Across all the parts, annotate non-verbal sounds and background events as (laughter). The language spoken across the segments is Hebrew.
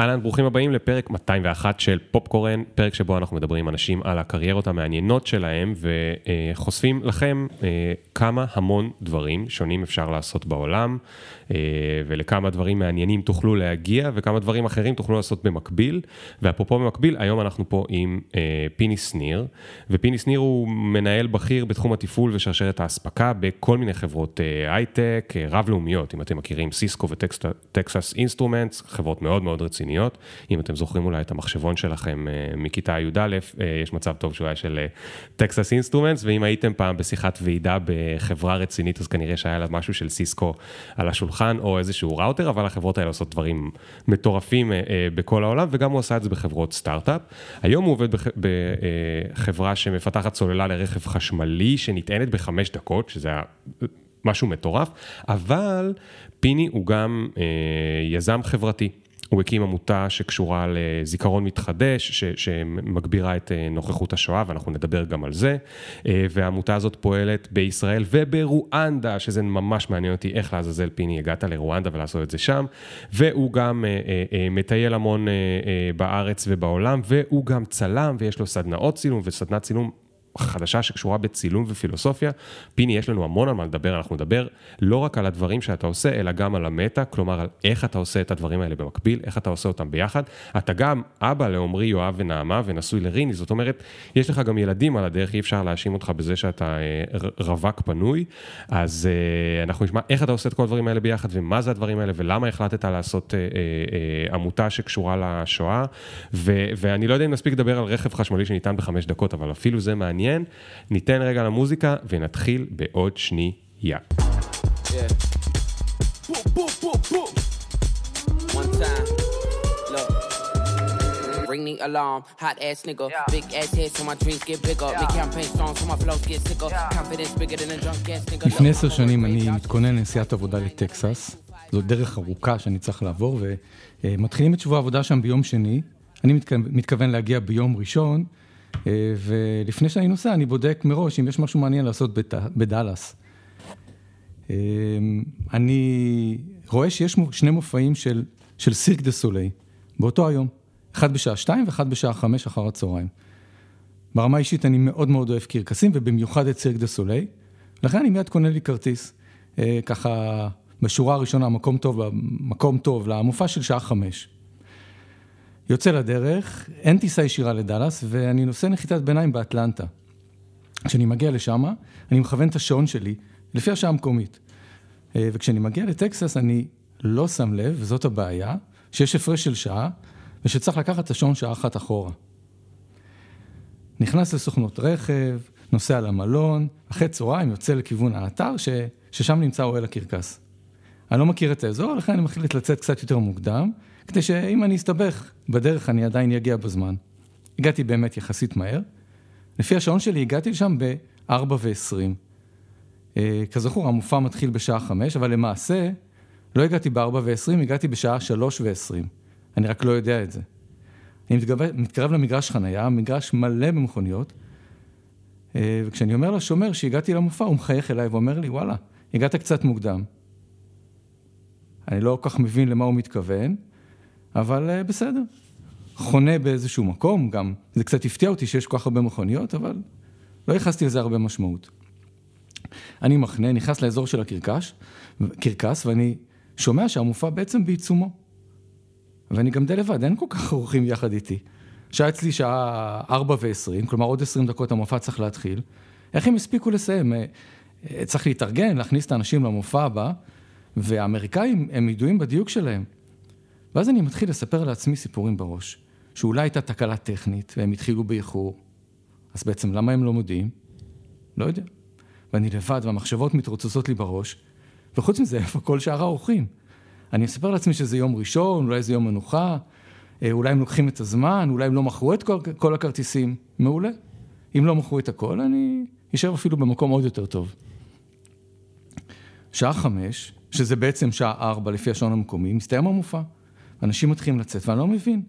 אהלן, ברוכים הבאים לפרק 201 של פופקורן, פרק שבו אנחנו מדברים עם אנשים על הקריירות המעניינות שלהם וחושפים לכם אה, כמה המון דברים שונים אפשר לעשות בעולם אה, ולכמה דברים מעניינים תוכלו להגיע וכמה דברים אחרים תוכלו לעשות במקביל. ואפרופו במקביל, היום אנחנו פה עם אה, פיני שניר, ופיני שניר הוא מנהל בכיר בתחום התפעול ושרשרת האספקה בכל מיני חברות הייטק רב-לאומיות, אם אתם מכירים סיסקו וטקסס אינסטרומנטס, חברות מאוד מאוד רציניות. רציניות. אם אתם זוכרים אולי את המחשבון שלכם אה, מכיתה י"א, אה, יש מצב טוב שהוא היה של טקסס אה, אינסטרומנטס, ואם הייתם פעם בשיחת ועידה בחברה רצינית, אז כנראה שהיה לה משהו של סיסקו על השולחן, או איזשהו ראוטר, אבל החברות האלה עושות דברים מטורפים בכל העולם, וגם הוא עשה את זה בחברות סטארט-אפ. היום הוא עובד בחברה שמפתחת סוללה לרכב חשמלי, שנטענת בחמש דקות, שזה היה... משהו מטורף, אבל פיני הוא גם אה, יזם חברתי. הוא הקים עמותה שקשורה לזיכרון מתחדש, ש, שמגבירה את אה, נוכחות השואה, ואנחנו נדבר גם על זה. אה, והעמותה הזאת פועלת בישראל וברואנדה, שזה ממש מעניין אותי איך לעזאזל פיני הגעת לרואנדה ולעשות את זה שם. והוא גם אה, מטייל המון בארץ ובעולם, והוא גם צלם, ויש לו סדנאות צילום וסדנת צילום חדשה שקשורה בצילום ופילוסופיה. פיני, יש לנו המון על מה לדבר, אנחנו נדבר לא רק על הדברים שאתה עושה, אלא גם על המטה, כלומר על איך אתה עושה את הדברים האלה במקביל, איך אתה עושה אותם ביחד. אתה גם אבא לעומרי, יואב ונעמה ונשוי לריני, זאת אומרת, יש לך גם ילדים על הדרך, אי אפשר להאשים אותך בזה שאתה אה, רווק פנוי, אז אה, אנחנו נשמע איך אתה עושה את כל הדברים האלה ביחד, ומה זה הדברים האלה, ולמה החלטת לעשות אה, עמותה שקשורה לשואה, ואני לא יודע אם נספיק לדבר על רכב חשמלי שניתן בחמש דקות, אבל אפילו זה מעניין. מעניין. ניתן רגע למוזיקה ונתחיל בעוד שנייה. Yeah. Ring the alarm, hot ass nigga. Yeah. Big ass head so my dreams get bigger. Yeah. Big campaign strong so my flows get sicker. Yeah. Confidence bigger than a drunk ass nigga. לפני עשר שנים אני מתכונן לנסיעת עבודה לטקסס. זו דרך ארוכה שאני צריך לעבור, ומתחילים את שבוע העבודה שם ביום שני. אני מתכוון להגיע ביום ראשון. אה, ולפני שאני נוסע, אני בודק מראש אם יש משהו מעניין לעשות בדאלאס. אה, אני רואה שיש שני מופעים של, של סירק דה סולי, באותו היום, אחד בשעה שתיים ואחד בשעה חמש אחר הצהריים. ברמה האישית אני מאוד מאוד אוהב קרקסים, ובמיוחד את סירק דה סולי, לכן אני מיד קונה לי כרטיס. אה, ככה, בשורה הראשונה, מקום טוב, מקום טוב למופע של שעה חמש. יוצא לדרך, אין טיסה ישירה לדאלאס, ואני נושא נחיתת ביניים באטלנטה. כשאני מגיע לשם, אני מכוון את השעון שלי לפי השעה המקומית. אה, וכשאני מגיע לטקסס, אני לא שם לב, וזאת הבעיה, שיש הפרש של שעה, ושצריך לקחת את השעון שעה אחת אחורה. נכנס לסוכנות רכב, נוסע למלון, אחרי צהריים יוצא לכיוון האתר, ש... ששם נמצא אוהל הקרקס. אני לא מכיר את האזור, לכן אני מחליט לצאת קצת יותר מוקדם, כדי שאם אני אסתבך בדרך אני עדיין אגיע בזמן. הגעתי באמת יחסית מהר. לפי השעון שלי הגעתי לשם ב-4 ו-20. אה, כזכור, המופע מתחיל בשעה 5, אבל למעשה לא הגעתי ב-4 ו-20, הגעתי בשעה 3 ו-20. אני רק לא יודע את זה. אני מתקרב, מתקרב למגרש חנייה, מגרש מלא במכוניות, אה, וכשאני אומר לשומר שהגעתי למופע, הוא מחייך אליי ואומר לי, וואלה, הגעת קצת מוקדם. אני לא כל כך מבין למה הוא מתכוון, אבל אה, בסדר. חונה באיזשהו מקום, גם זה קצת הפתיע אותי שיש כל כך הרבה מכוניות, אבל לא ייחסתי לזה הרבה משמעות. אני מחנה, נכנס לאזור של הקרקס, קרקס, ואני שומע שהמופע בעצם בעיצומו. ואני גם די לבד, אין כל כך אורחים יחד איתי. שעה אצלי שעה 4 ו-20, כלומר עוד 20 דקות המופע צריך להתחיל. איך הם הספיקו לסיים? אה, אה, צריך להתארגן, להכניס את האנשים למופע הבא, והאמריקאים הם ידועים בדיוק שלהם. ואז אני מתחיל לספר לעצמי סיפורים בראש, שאולי הייתה תקלה טכנית והם התחילו באיחור, אז בעצם למה הם לא מודיעים? לא יודע. ואני לבד והמחשבות מתרוצצות לי בראש, וחוץ מזה, איפה כל שאר האורחים? אני אספר לעצמי שזה יום ראשון, אולי זה יום מנוחה, אה, אולי הם לוקחים את הזמן, אולי הם לא מכרו את כל, כל הכרטיסים, מעולה. אם לא מכרו את הכל, אני אשאר אפילו במקום עוד יותר טוב. שעה חמש, שזה בעצם שעה ארבע לפי השעון המקומי, מסתיים המופע. אנשים מתחילים לצאת, ואני לא מבין.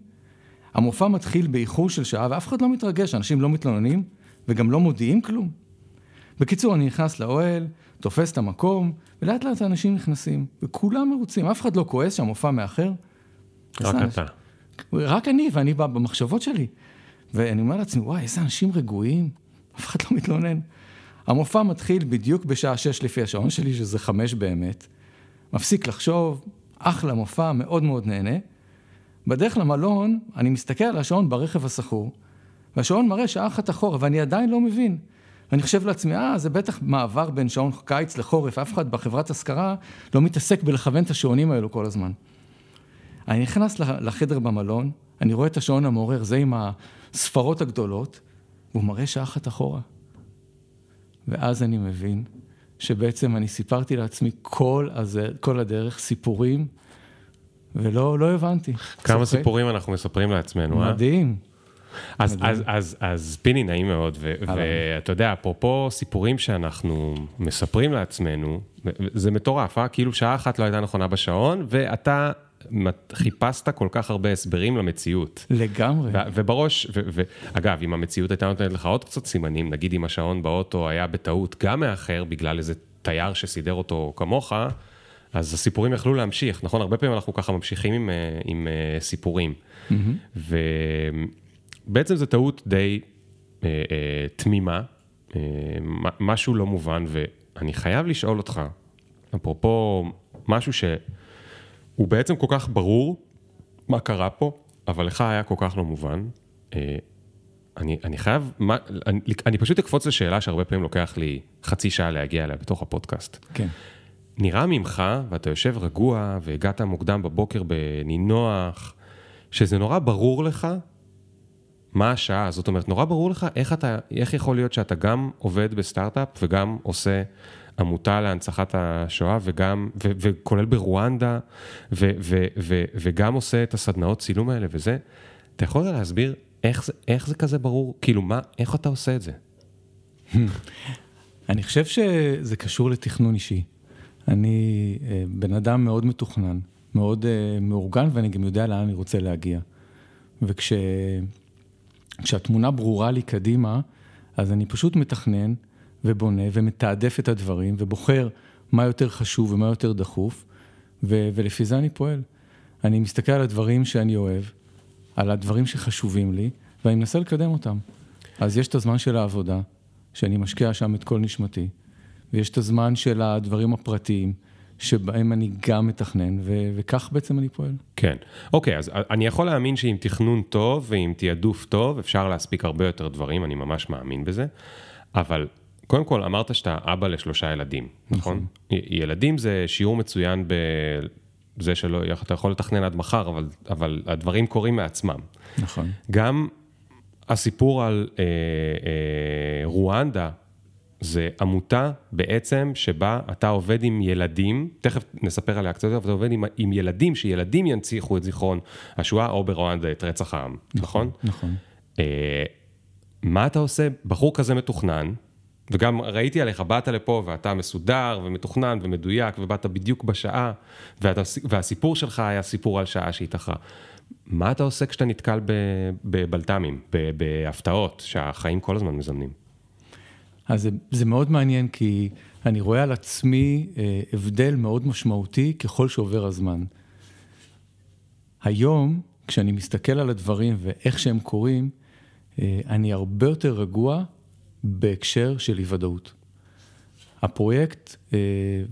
המופע מתחיל באיחור של שעה, ואף אחד לא מתרגש, אנשים לא מתלוננים, וגם לא מודיעים כלום. בקיצור, אני נכנס לאוהל, תופס את המקום, ולאט לאט האנשים נכנסים, וכולם מרוצים, אף אחד לא כועס שהמופע מאחר. רק אתה. רק אני, ואני במחשבות שלי. ואני אומר לעצמי, וואי, איזה אנשים רגועים, אף אחד לא מתלונן. המופע מתחיל בדיוק בשעה שש לפי השעון שלי, שזה חמש באמת. מפסיק לחשוב, אחלה מופע, מאוד מאוד נהנה. בדרך למלון, אני מסתכל על השעון ברכב הסחור, והשעון מראה שעה אחת אחורה, ואני עדיין לא מבין. ואני חושב לעצמי, אה, זה בטח מעבר בין שעון קיץ לחורף, אף אחד בחברת השכרה לא מתעסק בלכוון את השעונים האלו כל הזמן. אני נכנס לחדר במלון, אני רואה את השעון המעורר, זה עם הספרות הגדולות, והוא מראה שעה אחת אחורה. ואז אני מבין שבעצם אני סיפרתי לעצמי כל, הזה, כל הדרך סיפורים, ולא לא הבנתי. כמה סופי? סיפורים אנחנו מספרים לעצמנו, אה? מדהים. אז, אז, אז, אז פיני נעים מאוד, ואתה יודע, אפרופו סיפורים שאנחנו מספרים לעצמנו, זה מטורף, אה? כאילו שעה אחת לא הייתה נכונה בשעון, ואתה חיפשת כל כך הרבה הסברים למציאות. לגמרי. ובראש, ואגב, אם המציאות הייתה נותנת לך עוד קצת סימנים, נגיד אם השעון באוטו היה בטעות גם מאחר בגלל איזה תייר שסידר אותו כמוך, אז הסיפורים יכלו להמשיך, נכון? הרבה פעמים אנחנו ככה ממשיכים עם, אה, עם אה, סיפורים. Mm-hmm. ובעצם זו טעות די אה, אה, תמימה, אה, משהו לא מובן, ואני חייב לשאול אותך, אפרופו משהו ש... הוא בעצם כל כך ברור מה קרה פה, אבל לך היה כל כך לא מובן. אה, אני, אני חייב, מה, אני, אני פשוט אקפוץ לשאלה שהרבה פעמים לוקח לי חצי שעה להגיע אליה בתוך הפודקאסט. כן. נראה ממך, ואתה יושב רגוע, והגעת מוקדם בבוקר בנינוח, שזה נורא ברור לך מה השעה, זאת אומרת, נורא ברור לך איך אתה, איך יכול להיות שאתה גם עובד בסטארט-אפ וגם עושה עמותה להנצחת השואה, וגם, ו, וכולל ברואנדה, ו, ו, ו, וגם עושה את הסדנאות צילום האלה וזה. אתה יכול להסביר איך זה, איך זה כזה ברור? כאילו, מה, איך אתה עושה את זה? (laughs) אני חושב שזה קשור לתכנון אישי. אני אה, בן אדם מאוד מתוכנן, מאוד uh, מאורגן, ואני גם יודע לאן אני רוצה להגיע. וכשהתמונה ברורה לי קדימה, אז אני פשוט מתכנן, ובונה ומתעדף את הדברים ובוחר מה יותר חשוב ומה יותר דחוף, ו- ולפי זה אני פועל. אני מסתכל על הדברים שאני אוהב, על הדברים שחשובים לי, ואני מנסה לקדם אותם. אז יש את הזמן של העבודה, שאני משקיע שם את כל נשמתי, ויש את הזמן של הדברים הפרטיים, שבהם אני גם מתכנן, ו- וכך בעצם אני פועל. כן. אוקיי, אז אני יכול להאמין שעם תכנון טוב ועם תעדוף טוב, אפשר להספיק הרבה יותר דברים, אני ממש מאמין בזה, אבל קודם כל, אמרת שאתה אבא לשלושה ילדים, נכון? נכון? ילדים זה שיעור מצוין בזה שלא, אתה יכול לתכנן עד מחר, אבל, אבל הדברים קורים מעצמם. נכון. גם הסיפור על אה, אה, רואנדה, זה עמותה בעצם שבה אתה עובד עם ילדים, תכף נספר עליה קצת אבל אתה עובד עם, עם ילדים, שילדים ינציחו את זיכרון השואה, או ברואנדה את רצח העם, נכון? נכון. נכון. אה, מה אתה עושה? בחור כזה מתוכנן, וגם ראיתי עליך, באת לפה ואתה מסודר ומתוכנן ומדויק ובאת בדיוק בשעה, ואתה, והסיפור שלך היה סיפור על שעה שהתאחרה. מה אתה עושה כשאתה נתקל בבלת"מים, בהפתעות, שהחיים כל הזמן מזמנים? אז זה, זה מאוד מעניין, כי אני רואה על עצמי אה, הבדל מאוד משמעותי ככל שעובר הזמן. היום, כשאני מסתכל על הדברים ואיך שהם קורים, אה, אני הרבה יותר רגוע בהקשר של אי ודאות. הפרויקט, אה,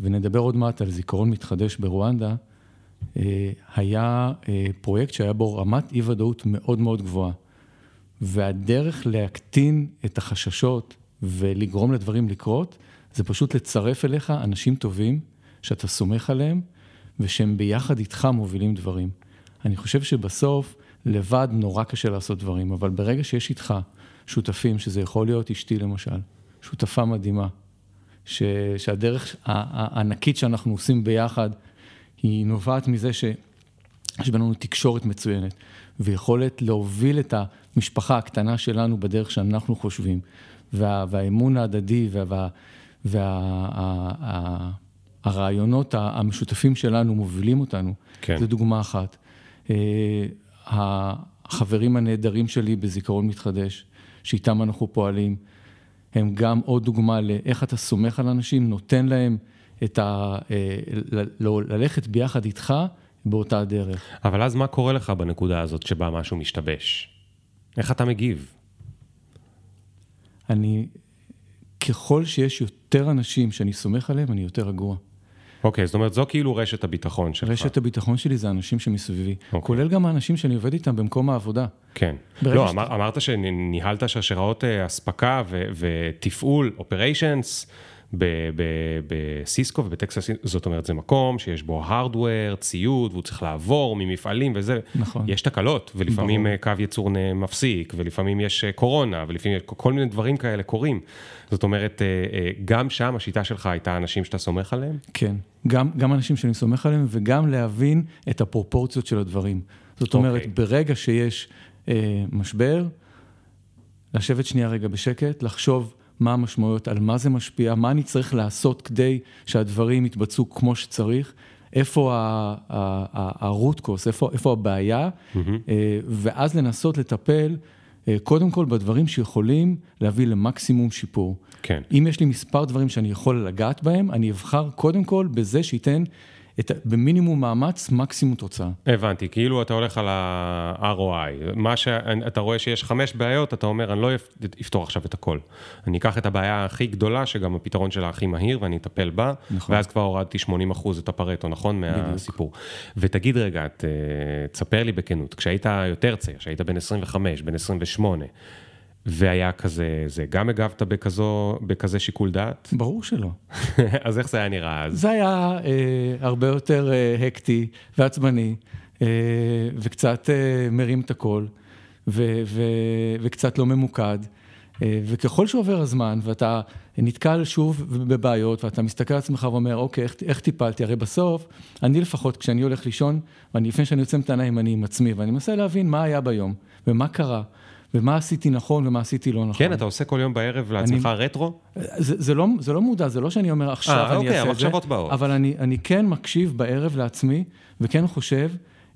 ונדבר עוד מעט על זיכרון מתחדש ברואנדה, אה, היה אה, פרויקט שהיה בו רמת אי ודאות מאוד מאוד גבוהה. והדרך להקטין את החששות ולגרום לדברים לקרות, זה פשוט לצרף אליך אנשים טובים שאתה סומך עליהם ושהם ביחד איתך מובילים דברים. אני חושב שבסוף לבד נורא קשה לעשות דברים, אבל ברגע שיש איתך שותפים, שזה יכול להיות אשתי למשל, שותפה מדהימה, ש, שהדרך הענקית שאנחנו עושים ביחד, היא נובעת מזה שיש בינינו תקשורת מצוינת, ויכולת להוביל את המשפחה הקטנה שלנו בדרך שאנחנו חושבים, וה, והאמון ההדדי וה, והרעיונות וה, המשותפים שלנו מובילים אותנו. כן. זו דוגמה אחת. אה, החברים הנהדרים שלי בזיכרון מתחדש, שאיתם אנחנו פועלים, הם גם עוד דוגמה לאיך אתה סומך על אנשים, נותן להם את ה... אה, ללכת ביחד איתך באותה דרך. אבל אז מה קורה לך בנקודה הזאת שבה משהו משתבש? איך אתה מגיב? אני, ככל שיש יותר אנשים שאני סומך עליהם, אני יותר רגוע. אוקיי, זאת אומרת, זו כאילו רשת הביטחון שלך. רשת הביטחון שלי זה האנשים שמסביבי, אוקיי. כולל גם האנשים שאני עובד איתם במקום העבודה. כן. לא, אמרת שניהלת שרשראות אה, אספקה ותפעול, אופריישנס, בסיסקו ובטקסס, זאת אומרת, זה מקום שיש בו הארדוור, ציוד, והוא צריך לעבור ממפעלים וזה. נכון. יש תקלות, ולפעמים ברור. אה, קו ייצור מפסיק, ולפעמים יש אה, קורונה, ולפעמים יש כל מיני דברים כאלה קורים. זאת אומרת, אה, גם שם השיטה שלך הייתה אנשים שאתה סומך עליהם? כן, גם, גם אנשים שאני סומך עליהם וגם להבין את הפרופורציות של הדברים. זאת אומרת, אוקיי. ברגע שיש אה, משבר, לשבת שנייה רגע בשקט, לחשוב מה המשמעויות, על מה זה משפיע, מה אני צריך לעשות כדי שהדברים יתבצעו כמו שצריך, איפה ה-root cause, איפה, איפה הבעיה, אה, ואז לנסות לטפל אה, קודם כל בדברים שיכולים להביא למקסימום שיפור. כן. אם יש לי מספר דברים שאני יכול לגעת בהם, אני אבחר קודם כל בזה שייתן את, במינימום מאמץ, מקסימום תוצאה. הבנתי, כאילו אתה הולך על ה-ROI. מה שאתה רואה שיש חמש בעיות, אתה אומר, אני לא אפ- אפתור עכשיו את הכל. אני אקח את הבעיה הכי גדולה, שגם הפתרון שלה הכי מהיר, ואני אטפל בה, נכון. ואז כבר הורדתי 80 אחוז את הפרטו, נכון? מהסיפור. ותגיד רגע, ת- תספר לי בכנות, כשהיית יותר צעיר, כשהיית בן 25, בן 28, והיה כזה, זה גם הגבת בכזו, בכזה שיקול דעת? ברור שלא. (laughs) אז איך זה היה נראה אז? זה היה אה, הרבה יותר אה, הקטי ועצבני, אה, וקצת אה, מרים את הקול, ו, ו, וקצת לא ממוקד. אה, וככל שעובר הזמן, ואתה נתקל שוב בבעיות, ואתה מסתכל על עצמך ואומר, אוקיי, איך, איך טיפלתי? הרי בסוף, אני לפחות, כשאני הולך לישון, ואני לפני שאני יוצא מטעניים, אני עם עצמי, ואני מנסה להבין מה היה ביום, ומה קרה, ומה עשיתי נכון ומה עשיתי לא נכון. כן, אתה עושה כל יום בערב לעצמך רטרו? זה, זה, לא, זה לא מודע, זה לא שאני אומר עכשיו אה, אני אוקיי, אעשה את זה, באות. אבל אני, אני כן מקשיב בערב לעצמי, וכן חושב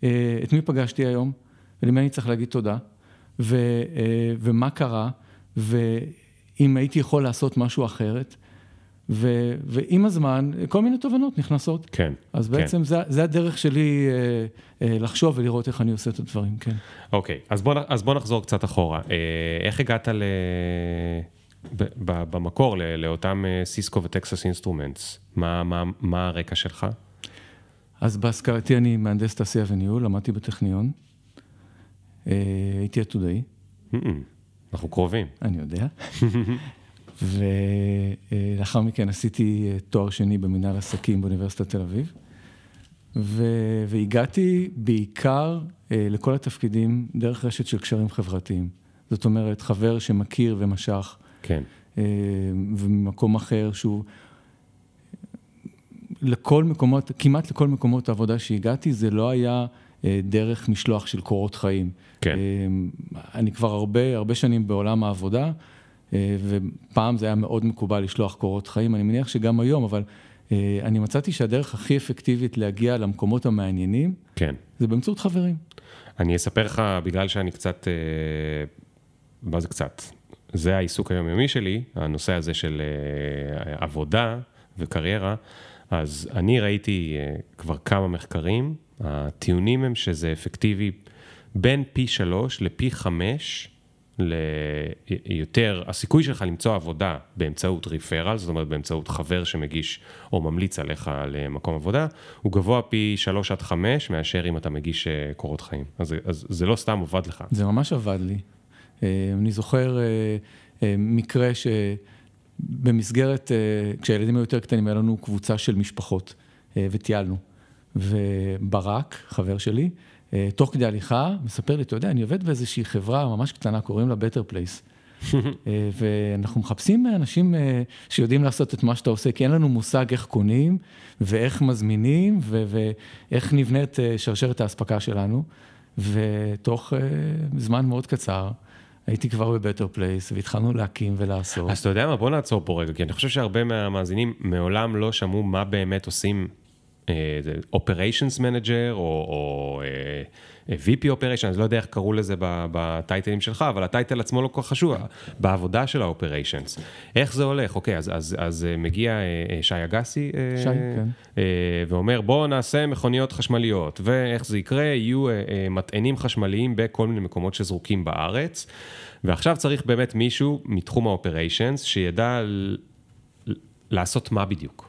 אה, את מי פגשתי היום, ולמי אני צריך להגיד תודה, ו, אה, ומה קרה, ואם הייתי יכול לעשות משהו אחרת, ועם הזמן, כל מיני תובנות נכנסות. כן. אז כן. בעצם זה, זה הדרך שלי אה, אה, לחשוב ולראות איך אני עושה את הדברים, כן. אוקיי, אז בוא, אז בוא נחזור קצת אחורה. אה, איך הגעת ל... במקור לאותם סיסקו וטקסס אינסטרומנטס? מה, מה, מה הרקע שלך? אז בהשכלתי אני מהנדס תעשייה וניהול, למדתי בטכניון, הייתי עתודאי. אנחנו קרובים. אני יודע. (laughs) ולאחר מכן עשיתי אה, תואר שני במנהל עסקים באוניברסיטת תל אביב, ו- והגעתי בעיקר אה, לכל התפקידים דרך רשת של קשרים חברתיים. זאת אומרת, חבר שמכיר ומשך, כן. אה, וממקום אחר שהוא... לכל מקומות, כמעט לכל מקומות העבודה שהגעתי, זה לא היה דרך משלוח של קורות חיים. כן. אני כבר הרבה, הרבה שנים בעולם העבודה, ופעם זה היה מאוד מקובל לשלוח קורות חיים, אני מניח שגם היום, אבל אה, אני מצאתי שהדרך הכי אפקטיבית להגיע למקומות המעניינים, כן. זה באמצעות חברים. אני אספר לך, בגלל שאני קצת, אה, מה זה קצת? זה העיסוק היומיומי שלי, הנושא הזה של אה, עבודה וקריירה, אז אני ראיתי אה, כבר כמה מחקרים, הטיעונים הם שזה אפקטיבי בין פי שלוש לפי חמש ליותר, הסיכוי שלך למצוא עבודה באמצעות ריפרל, זאת אומרת באמצעות חבר שמגיש או ממליץ עליך למקום עבודה, הוא גבוה פי שלוש עד חמש מאשר אם אתה מגיש אה, קורות חיים. אז, אז זה לא סתם עובד לך. זה ממש עבד לי. אה, אני זוכר אה, מקרה שבמסגרת, כשהילדים היו יותר קטנים, היה לנו קבוצה של משפחות וטיילנו. וברק, חבר שלי, תוך כדי הליכה, מספר לי, אתה יודע, אני עובד באיזושהי חברה ממש קטנה, קוראים לה Better Place. (laughs) אה, ואנחנו מחפשים אנשים אה, שיודעים לעשות את מה שאתה עושה, כי אין לנו מושג איך קונים ואיך מזמינים ו- ואיך נבנית אה, שרשרת האספקה שלנו. ותוך אה, זמן מאוד קצר הייתי כבר בבטר פלייס והתחלנו להקים ולעשות. אז אתה יודע מה, בוא נעצור פה רגע, כי אני חושב שהרבה מהמאזינים מעולם לא שמעו מה באמת עושים אה, זה Operations Manager או, אה, VP Operation, אני לא יודע איך קראו לזה בטייטלים שלך, אבל ה title עצמו לא כל כך חשוב, בעבודה של ה-Operations. איך זה הולך? אוקיי, אז, אז, אז אה, מגיע שי אגסי, שי, כן. ואומר בואו נעשה מכוניות חשמליות, ואיך זה יקרה, יהיו מטענים חשמליים בכל מיני מקומות שזרוקים בארץ, ועכשיו צריך באמת מישהו מתחום ה-Operations שידע לעשות מה בדיוק.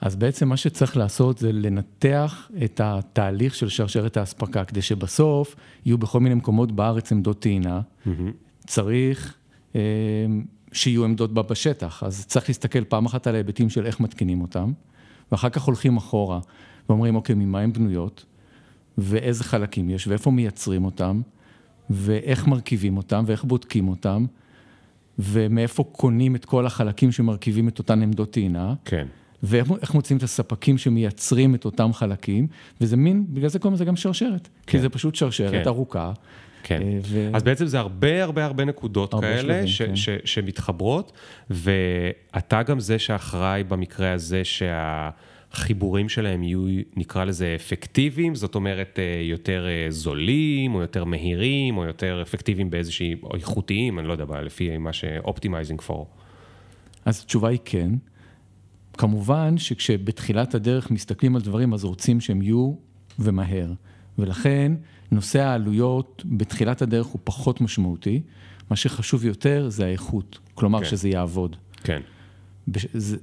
אז בעצם מה שצריך לעשות זה לנתח את התהליך של שרשרת האספקה, כדי שבסוף יהיו בכל מיני מקומות בארץ עמדות טעינה. צריך אה, שיהיו עמדות בה בשטח, אז צריך להסתכל פעם אחת על ההיבטים של איך מתקינים אותם, ואחר כך הולכים אחורה ואומרים, אוקיי, ממה הן בנויות, ואיזה חלקים יש, ואיפה מייצרים אותם, ואיך מרכיבים אותם, ואיך בודקים אותם, ומאיפה קונים את כל החלקים שמרכיבים את אותן עמדות טעינה. כן. ואיך מוצאים את הספקים שמייצרים את אותם חלקים, וזה מין, בגלל זה קוראים לזה גם שרשרת. כן. כי זה פשוט שרשרת כן. ארוכה. כן. אה, ו- אז בעצם זה הרבה הרבה הרבה נקודות הרבה כאלה שלבים, ש, כן. ש, שמתחברות, ואתה גם זה שאחראי במקרה הזה שהחיבורים שלהם יהיו, נקרא לזה אפקטיביים, זאת אומרת אה, יותר אה, זולים, או יותר מהירים, או יותר אפקטיביים באיזושהי, או איכותיים, אני לא יודע, לפי מה ש-Optimizing for. אז התשובה היא כן. כמובן שכשבתחילת הדרך מסתכלים על דברים, אז רוצים שהם יהיו ומהר. ולכן נושא העלויות בתחילת הדרך הוא פחות משמעותי. מה שחשוב יותר זה האיכות, כלומר כן. שזה יעבוד. כן, בש- זה-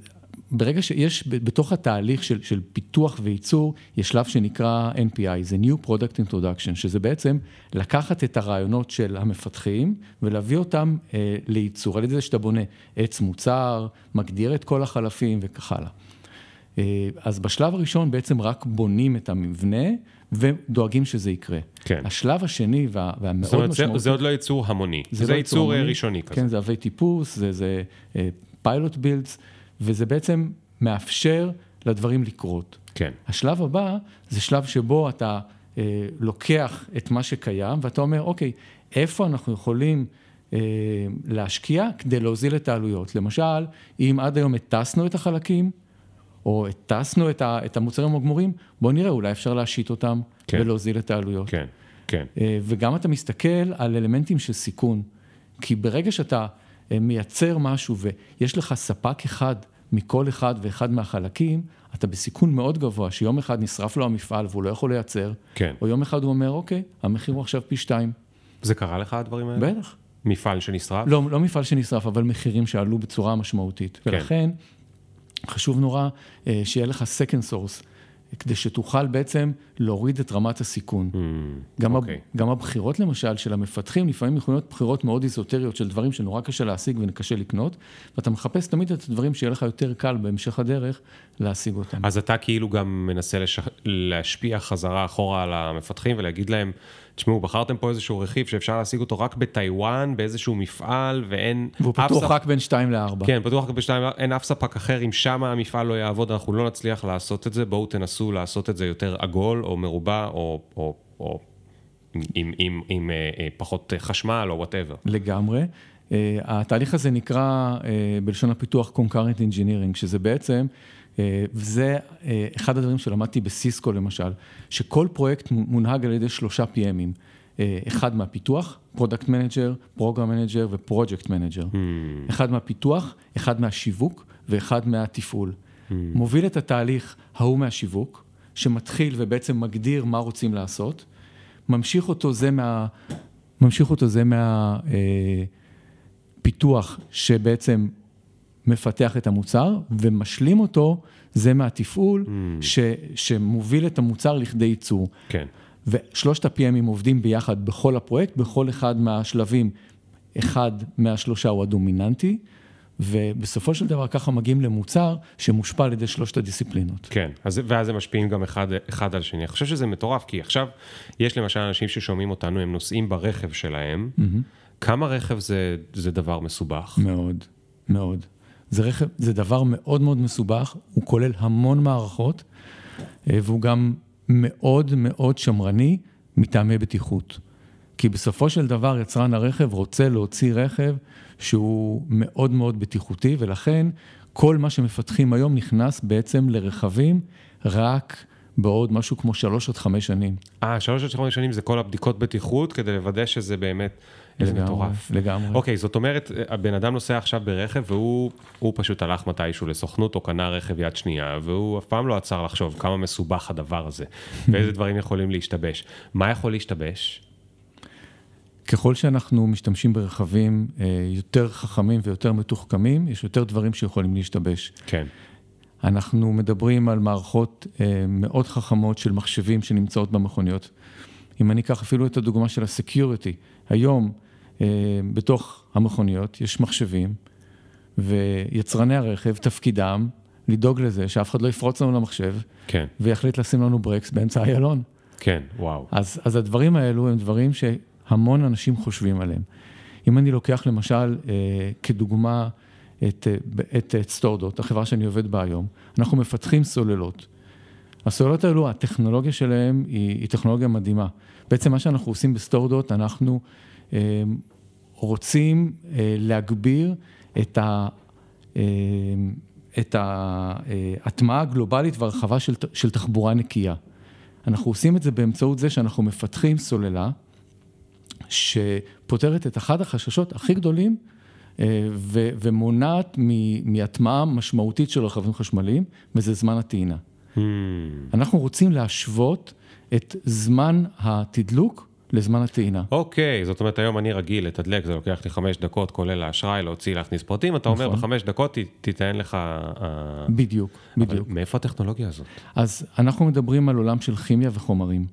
ברגע שיש, בתוך התהליך של, של פיתוח וייצור, יש שלב שנקרא NPI, זה New Product Introduction, שזה בעצם לקחת את הרעיונות של המפתחים ולהביא אותם אה, לייצור, על ידי זה שאתה בונה עץ מוצר, מגדיר את כל החלפים וכך הלאה. אה, אז בשלב הראשון בעצם רק בונים את המבנה ודואגים שזה יקרה. כן. השלב השני וה, והמאוד זאת אומרת, זה, משמעותי... זה עוד לא ייצור המוני, זה, לא ייצור אה, המוני. ראשוני כזה. כן, זה אבי טיפוס, זה, זה פיילוט בילדס, וזה בעצם מאפשר לדברים לקרות. כן, השלב הבא זה שלב שבו אתה אה, לוקח את מה שקיים ואתה אומר, אוקיי, איפה אנחנו יכולים אה, להשקיע כדי להוזיל את העלויות? למשל, אם עד היום הטסנו את החלקים, או הטסנו את, ה, את המוצרים הגמורים, בוא נראה, אולי אפשר להשית אותם כן. ולהוזיל את העלויות. כן, כן, אה, וגם אתה מסתכל על אלמנטים של סיכון. כי ברגע שאתה אה, מייצר משהו ויש לך ספק אחד מכל אחד ואחד מהחלקים, אתה בסיכון מאוד גבוה, שיום אחד נשרף לו המפעל והוא לא יכול לייצר, כן. או יום אחד הוא אומר, אוקיי, המחיר הוא עכשיו פי שתיים. זה קרה לך הדברים האלה? בטח. מפעל שנשרף? לא, לא מפעל שנשרף, אבל מחירים שעלו בצורה משמעותית. כן. ולכן, חשוב נורא אה, שיהיה לך second source, כדי שתוכל בעצם להוריד את רמת הסיכון. גם, אוקיי. הב, גם הבחירות למשל של המפתחים, לפעמים יכולים להיות בחירות מאוד איזוטריות של דברים שנורא קשה להשיג וקשה לקנות, ואתה מחפש תמיד את הדברים שיהיה לך יותר קל בהמשך הדרך להשיג אותם. אז אתה כאילו גם מנסה לש... להשפיע חזרה אחורה על המפתחים ולהגיד להם, תשמעו, בחרתם פה איזשהו רכיב שאפשר להשיג אותו רק בטיוואן, באיזשהו מפעל, ואין... והוא פתוח ספ- רק בין 2 ל-4. כן, פתוח רק בשתיים, אין אף ספק אחר, אם שם המפעל לא יעבוד, אנחנו לא נצליח לעשות את זה, בואו תנסו לעשות את זה יותר עגול או מרובע או, או, או עם, עם, עם, עם אה, אה, פחות חשמל או whatever. לגמרי. אה, התהליך הזה נקרא אה, בלשון הפיתוח Concurrent Engineering, שזה בעצם, אה, וזה אה, אחד הדברים שלמדתי בסיסקו למשל, שכל פרויקט מונהג על ידי שלושה PM ים, uh, אחד מהפיתוח, Product Manager, Program Manager ו-Project Manager. Hmm. אחד מהפיתוח, אחד מהשיווק ואחד מהתפעול. Hmm. מוביל את התהליך ההוא מהשיווק, שמתחיל ובעצם מגדיר מה רוצים לעשות, ממשיך אותו זה מה... ממשיך אותו זה מה... אה, פיתוח שבעצם מפתח את המוצר, ומשלים אותו זה מהתפעול ש, שמוביל את המוצר לכדי ייצור. כן. ושלושת ה-PMים עובדים ביחד בכל הפרויקט, בכל אחד מהשלבים, אחד מהשלושה הוא הדומיננטי, ובסופו של דבר ככה מגיעים למוצר שמושפע על ידי שלושת הדיסציפלינות. כן, אז, ואז הם משפיעים גם אחד, אחד על שני. אני חושב שזה מטורף, כי עכשיו יש למשל אנשים ששומעים אותנו, הם נוסעים ברכב שלהם. כמה רכב זה, זה דבר מסובך? מאוד, מאוד. זה רכב, זה דבר מאוד מאוד מסובך, הוא כולל המון מערכות, אה, והוא גם מאוד מאוד שמרני מטעמי בטיחות. כי בסופו של דבר יצרן הרכב רוצה להוציא רכב שהוא מאוד מאוד בטיחותי, ולכן כל מה שמפתחים היום נכנס בעצם לרכבים רק בעוד משהו כמו שלוש עד חמש שנים. אה, שלוש עד חמש שנים זה כל הבדיקות בטיחות כדי לוודא שזה באמת... איזה לגמרי, מטורף. לגמרי. אוקיי, זאת אומרת, הבן אדם נוסע עכשיו ברכב והוא הוא פשוט הלך מתישהו לסוכנות או קנה רכב יד שנייה, והוא אף פעם לא עצר לחשוב כמה מסובך הדבר הזה, (laughs) ואיזה דברים יכולים להשתבש. מה יכול להשתבש? ככל שאנחנו משתמשים ברכבים אה, יותר חכמים ויותר מתוחכמים, יש יותר דברים שיכולים להשתבש. כן. אנחנו מדברים על מערכות אה, מאוד חכמות של מחשבים שנמצאות במכוניות. אם אני אקח אפילו את הדוגמה של ה security, היום בתוך המכוניות יש מחשבים, ויצרני הרכב, תפקידם לדאוג לזה שאף אחד לא יפרוץ לנו למחשב, כן, ויחליט לשים לנו ברקס באמצע איילון. כן, וואו. אז, אז הדברים האלו הם דברים שהמון אנשים חושבים עליהם. אם אני לוקח למשל אה, כדוגמה את, אה, את, את StoreDot, החברה שאני עובד בה היום, אנחנו מפתחים סוללות. הסוללות האלו, הטכנולוגיה שלהם היא, היא טכנולוגיה מדהימה. בעצם מה שאנחנו עושים בסטורדוט, אנחנו אה, רוצים אה, להגביר את ה... אה, את ההטמעה הגלובלית והרחבה של, של תחבורה נקייה. אנחנו עושים את זה באמצעות זה שאנחנו מפתחים סוללה שפותרת את אחד החששות הכי גדולים אה, ו- ומונעת מהטמעה משמעותית של רכבים חשמליים, וזה זמן הטעינה. Hmm. אנחנו רוצים להשוות את זמן התדלוק לזמן הטעינה. אוקיי, זאת אומרת היום אני רגיל לתדלק, זה לוקח לי חמש דקות, כולל האשראי, להוציא, להכניס פרטים, אתה אומר נכון. בחמש דקות תיתן לך... אה, בדיוק, בדיוק. מאיפה הטכנולוגיה הזאת? אז אנחנו מדברים על עולם של כימיה וחומרים.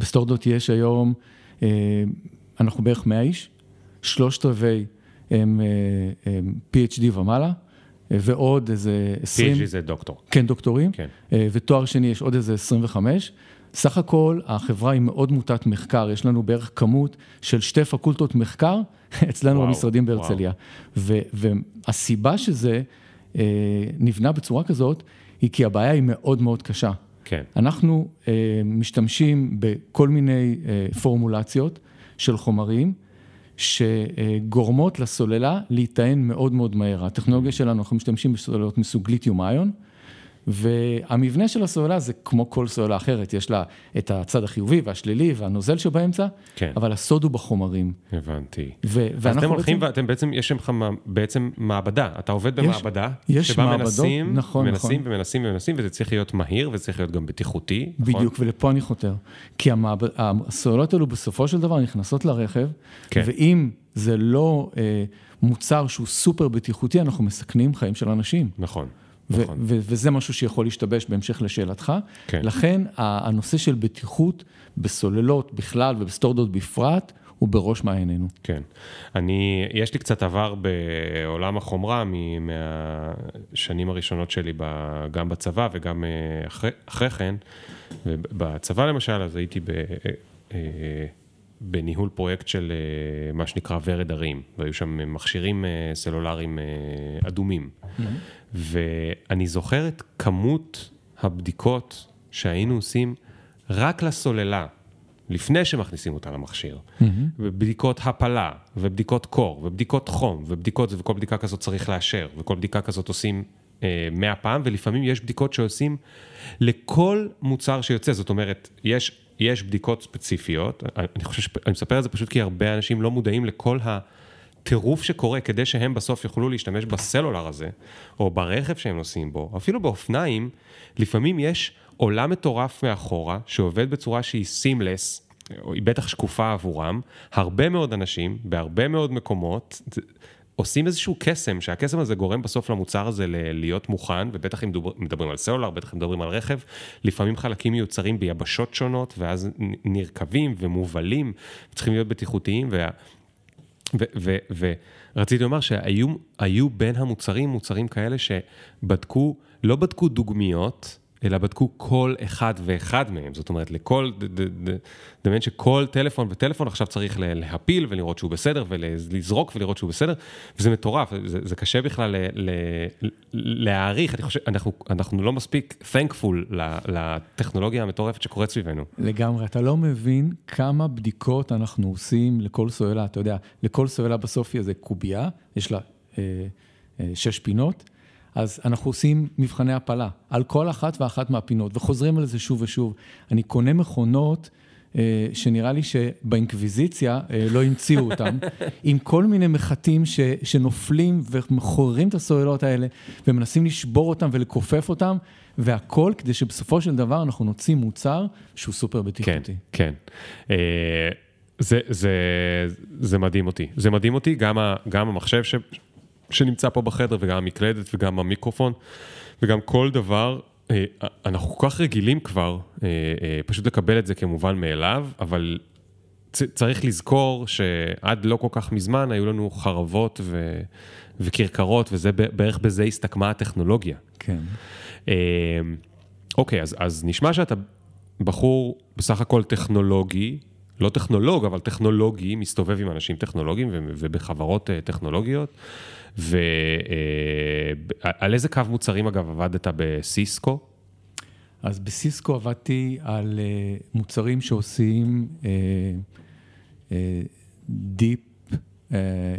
בסטורדוט יש היום, אה, אנחנו בערך 100 איש, שלושת רבעי הם, אה, PhD ומעלה, אה, ועוד איזה 20, PhD זה דוקטור. כן, דוקטורים, כן. אה, ותואר שני יש עוד איזה 25. סך הכל החברה היא מאוד מוטת מחקר, יש לנו בערך כמות של שתי פקולטות מחקר (laughs) אצלנו וואו, במשרדים. בהרצליה. ו- והסיבה שזה אה, נבנה בצורה כזאת, היא כי הבעיה היא מאוד מאוד קשה. כן. אנחנו אה, משתמשים בכל מיני אה, פורמולציות של חומרים שגורמות לסוללה להיטען מאוד מאוד מהר. הטכנולוגיה שלנו, אנחנו משתמשים בסוללות מסוג ליתיום איון, והמבנה של הסוללה זה כמו כל סוללה אחרת, יש לה את הצד החיובי והשלילי והנוזל שבאמצע, כן. אבל הסוד הוא בחומרים. הבנתי. ו- אז אתם הולכים בעצם- ואתם בעצם, יש לך בעצם מעבדה, אתה עובד יש- במעבדה, יש שבה מעבדות, מנסים, נכון, מנסים נכון. ומנסים ומנסים, וזה צריך להיות מהיר, וזה צריך להיות גם בטיחותי, נכון? בדיוק, ולפה אני חותר. כי המעב... הסוללות האלו בסופו של דבר נכנסות לרכב, כן. ואם זה לא אה, מוצר שהוא סופר בטיחותי, אנחנו מסכנים חיים של אנשים. נכון, נכון. וזה משהו שיכול להשתבש בהמשך לשאלתך. כן. לכן הנושא של בטיחות בסוללות בכלל ובסטורדות בפרט, הוא בראש מעיינינו. כן. אני, יש לי קצת עבר בעולם החומרה מהשנים הראשונות שלי, ב, גם בצבא וגם אה, אחרי, אחרי כן. ובצבא למשל, אז הייתי ב, אה, אה, בניהול פרויקט של אה, מה שנקרא ורד הרים, והיו שם מכשירים אה, סלולריים אה, אדומים. ואני זוכר את כמות הבדיקות שהיינו עושים רק לסוללה, לפני שמכניסים אותה למכשיר. ובדיקות הפלה, ובדיקות קור, ובדיקות חום, ובדיקות וכל בדיקה כזאת צריך לאשר, וכל בדיקה כזאת עושים אה, מאה פעם, ולפעמים יש בדיקות שעושים לכל מוצר שיוצא, זאת אומרת, יש, יש בדיקות ספציפיות, אני חושב, אני מספר את זה פשוט כי הרבה אנשים לא מודעים לכל ה... טירוף שקורה כדי שהם בסוף יוכלו להשתמש בסלולר הזה, או ברכב שהם נוסעים בו, אפילו באופניים, לפעמים יש עולם מטורף מאחורה, שעובד בצורה שהיא סימלס, היא בטח שקופה עבורם, הרבה מאוד אנשים, בהרבה מאוד מקומות, עושים איזשהו קסם, שהקסם הזה גורם בסוף למוצר הזה להיות מוכן, ובטח אם דובר- מדברים על סלולר, בטח אם מדברים על רכב, לפעמים חלקים מיוצרים ביבשות שונות, ואז נרקבים ומובלים, צריכים להיות בטיחותיים, וה... ורציתי לומר שהיו היו בין המוצרים מוצרים כאלה שבדקו, לא בדקו דוגמיות, אלא בדקו כל אחד ואחד מהם. זאת אומרת, לכל, דמיין שכל טלפון וטלפון עכשיו צריך להפיל ולראות שהוא בסדר ולזרוק ולראות שהוא בסדר, וזה מטורף, זה, זה קשה בכלל להעריך, אני חושב, אנחנו, אנחנו לא מספיק thankful לטכנולוגיה המטורפת שקורית סביבנו. לגמרי, אתה לא מבין כמה בדיקות אנחנו עושים לכל סוללה, אתה יודע, לכל סוללה בסוף היא איזה קובייה, יש לה אה, אה, שש פינות. אז אנחנו עושים מבחני הפלה על כל אחת ואחת מהפינות, וחוזרים על זה שוב ושוב. אני קונה מכונות אה, שנראה לי שבאינקוויזיציה אה, לא המציאו אותם, (laughs) עם כל מיני מחטים ש, שנופלים ומחוררים את הסוללות האלה, ומנסים לשבור אותם ולכופף אותם, והכל כדי שבסופו של דבר אנחנו נוציא מוצר שהוא סופר בטיחותי. כן, כן. זה, זה, זה מדהים אותי. זה מדהים אותי, גם, ה, גם המחשב ש, שנמצא פה בחדר, וגם המקלדת, וגם המיקרופון, וגם כל דבר, אה, אנחנו כל כך רגילים כבר, אה, אה, פשוט לקבל את זה כמובן מאליו, אבל צריך לזכור שעד לא כל כך מזמן היו לנו חרבות ו... וכרכרות, וזה בערך בזה הסתכמה הטכנולוגיה. כן. אוקיי, אז, אז נשמע שאתה בחור בסך הכל טכנולוגי, לא טכנולוג, אבל טכנולוגי, מסתובב עם אנשים טכנולוגיים ובחברות טכנולוגיות. ועל אה, איזה קו מוצרים אגב עבדת בסיסקו? אז בסיסקו עבדתי על אה, מוצרים שעושים Deep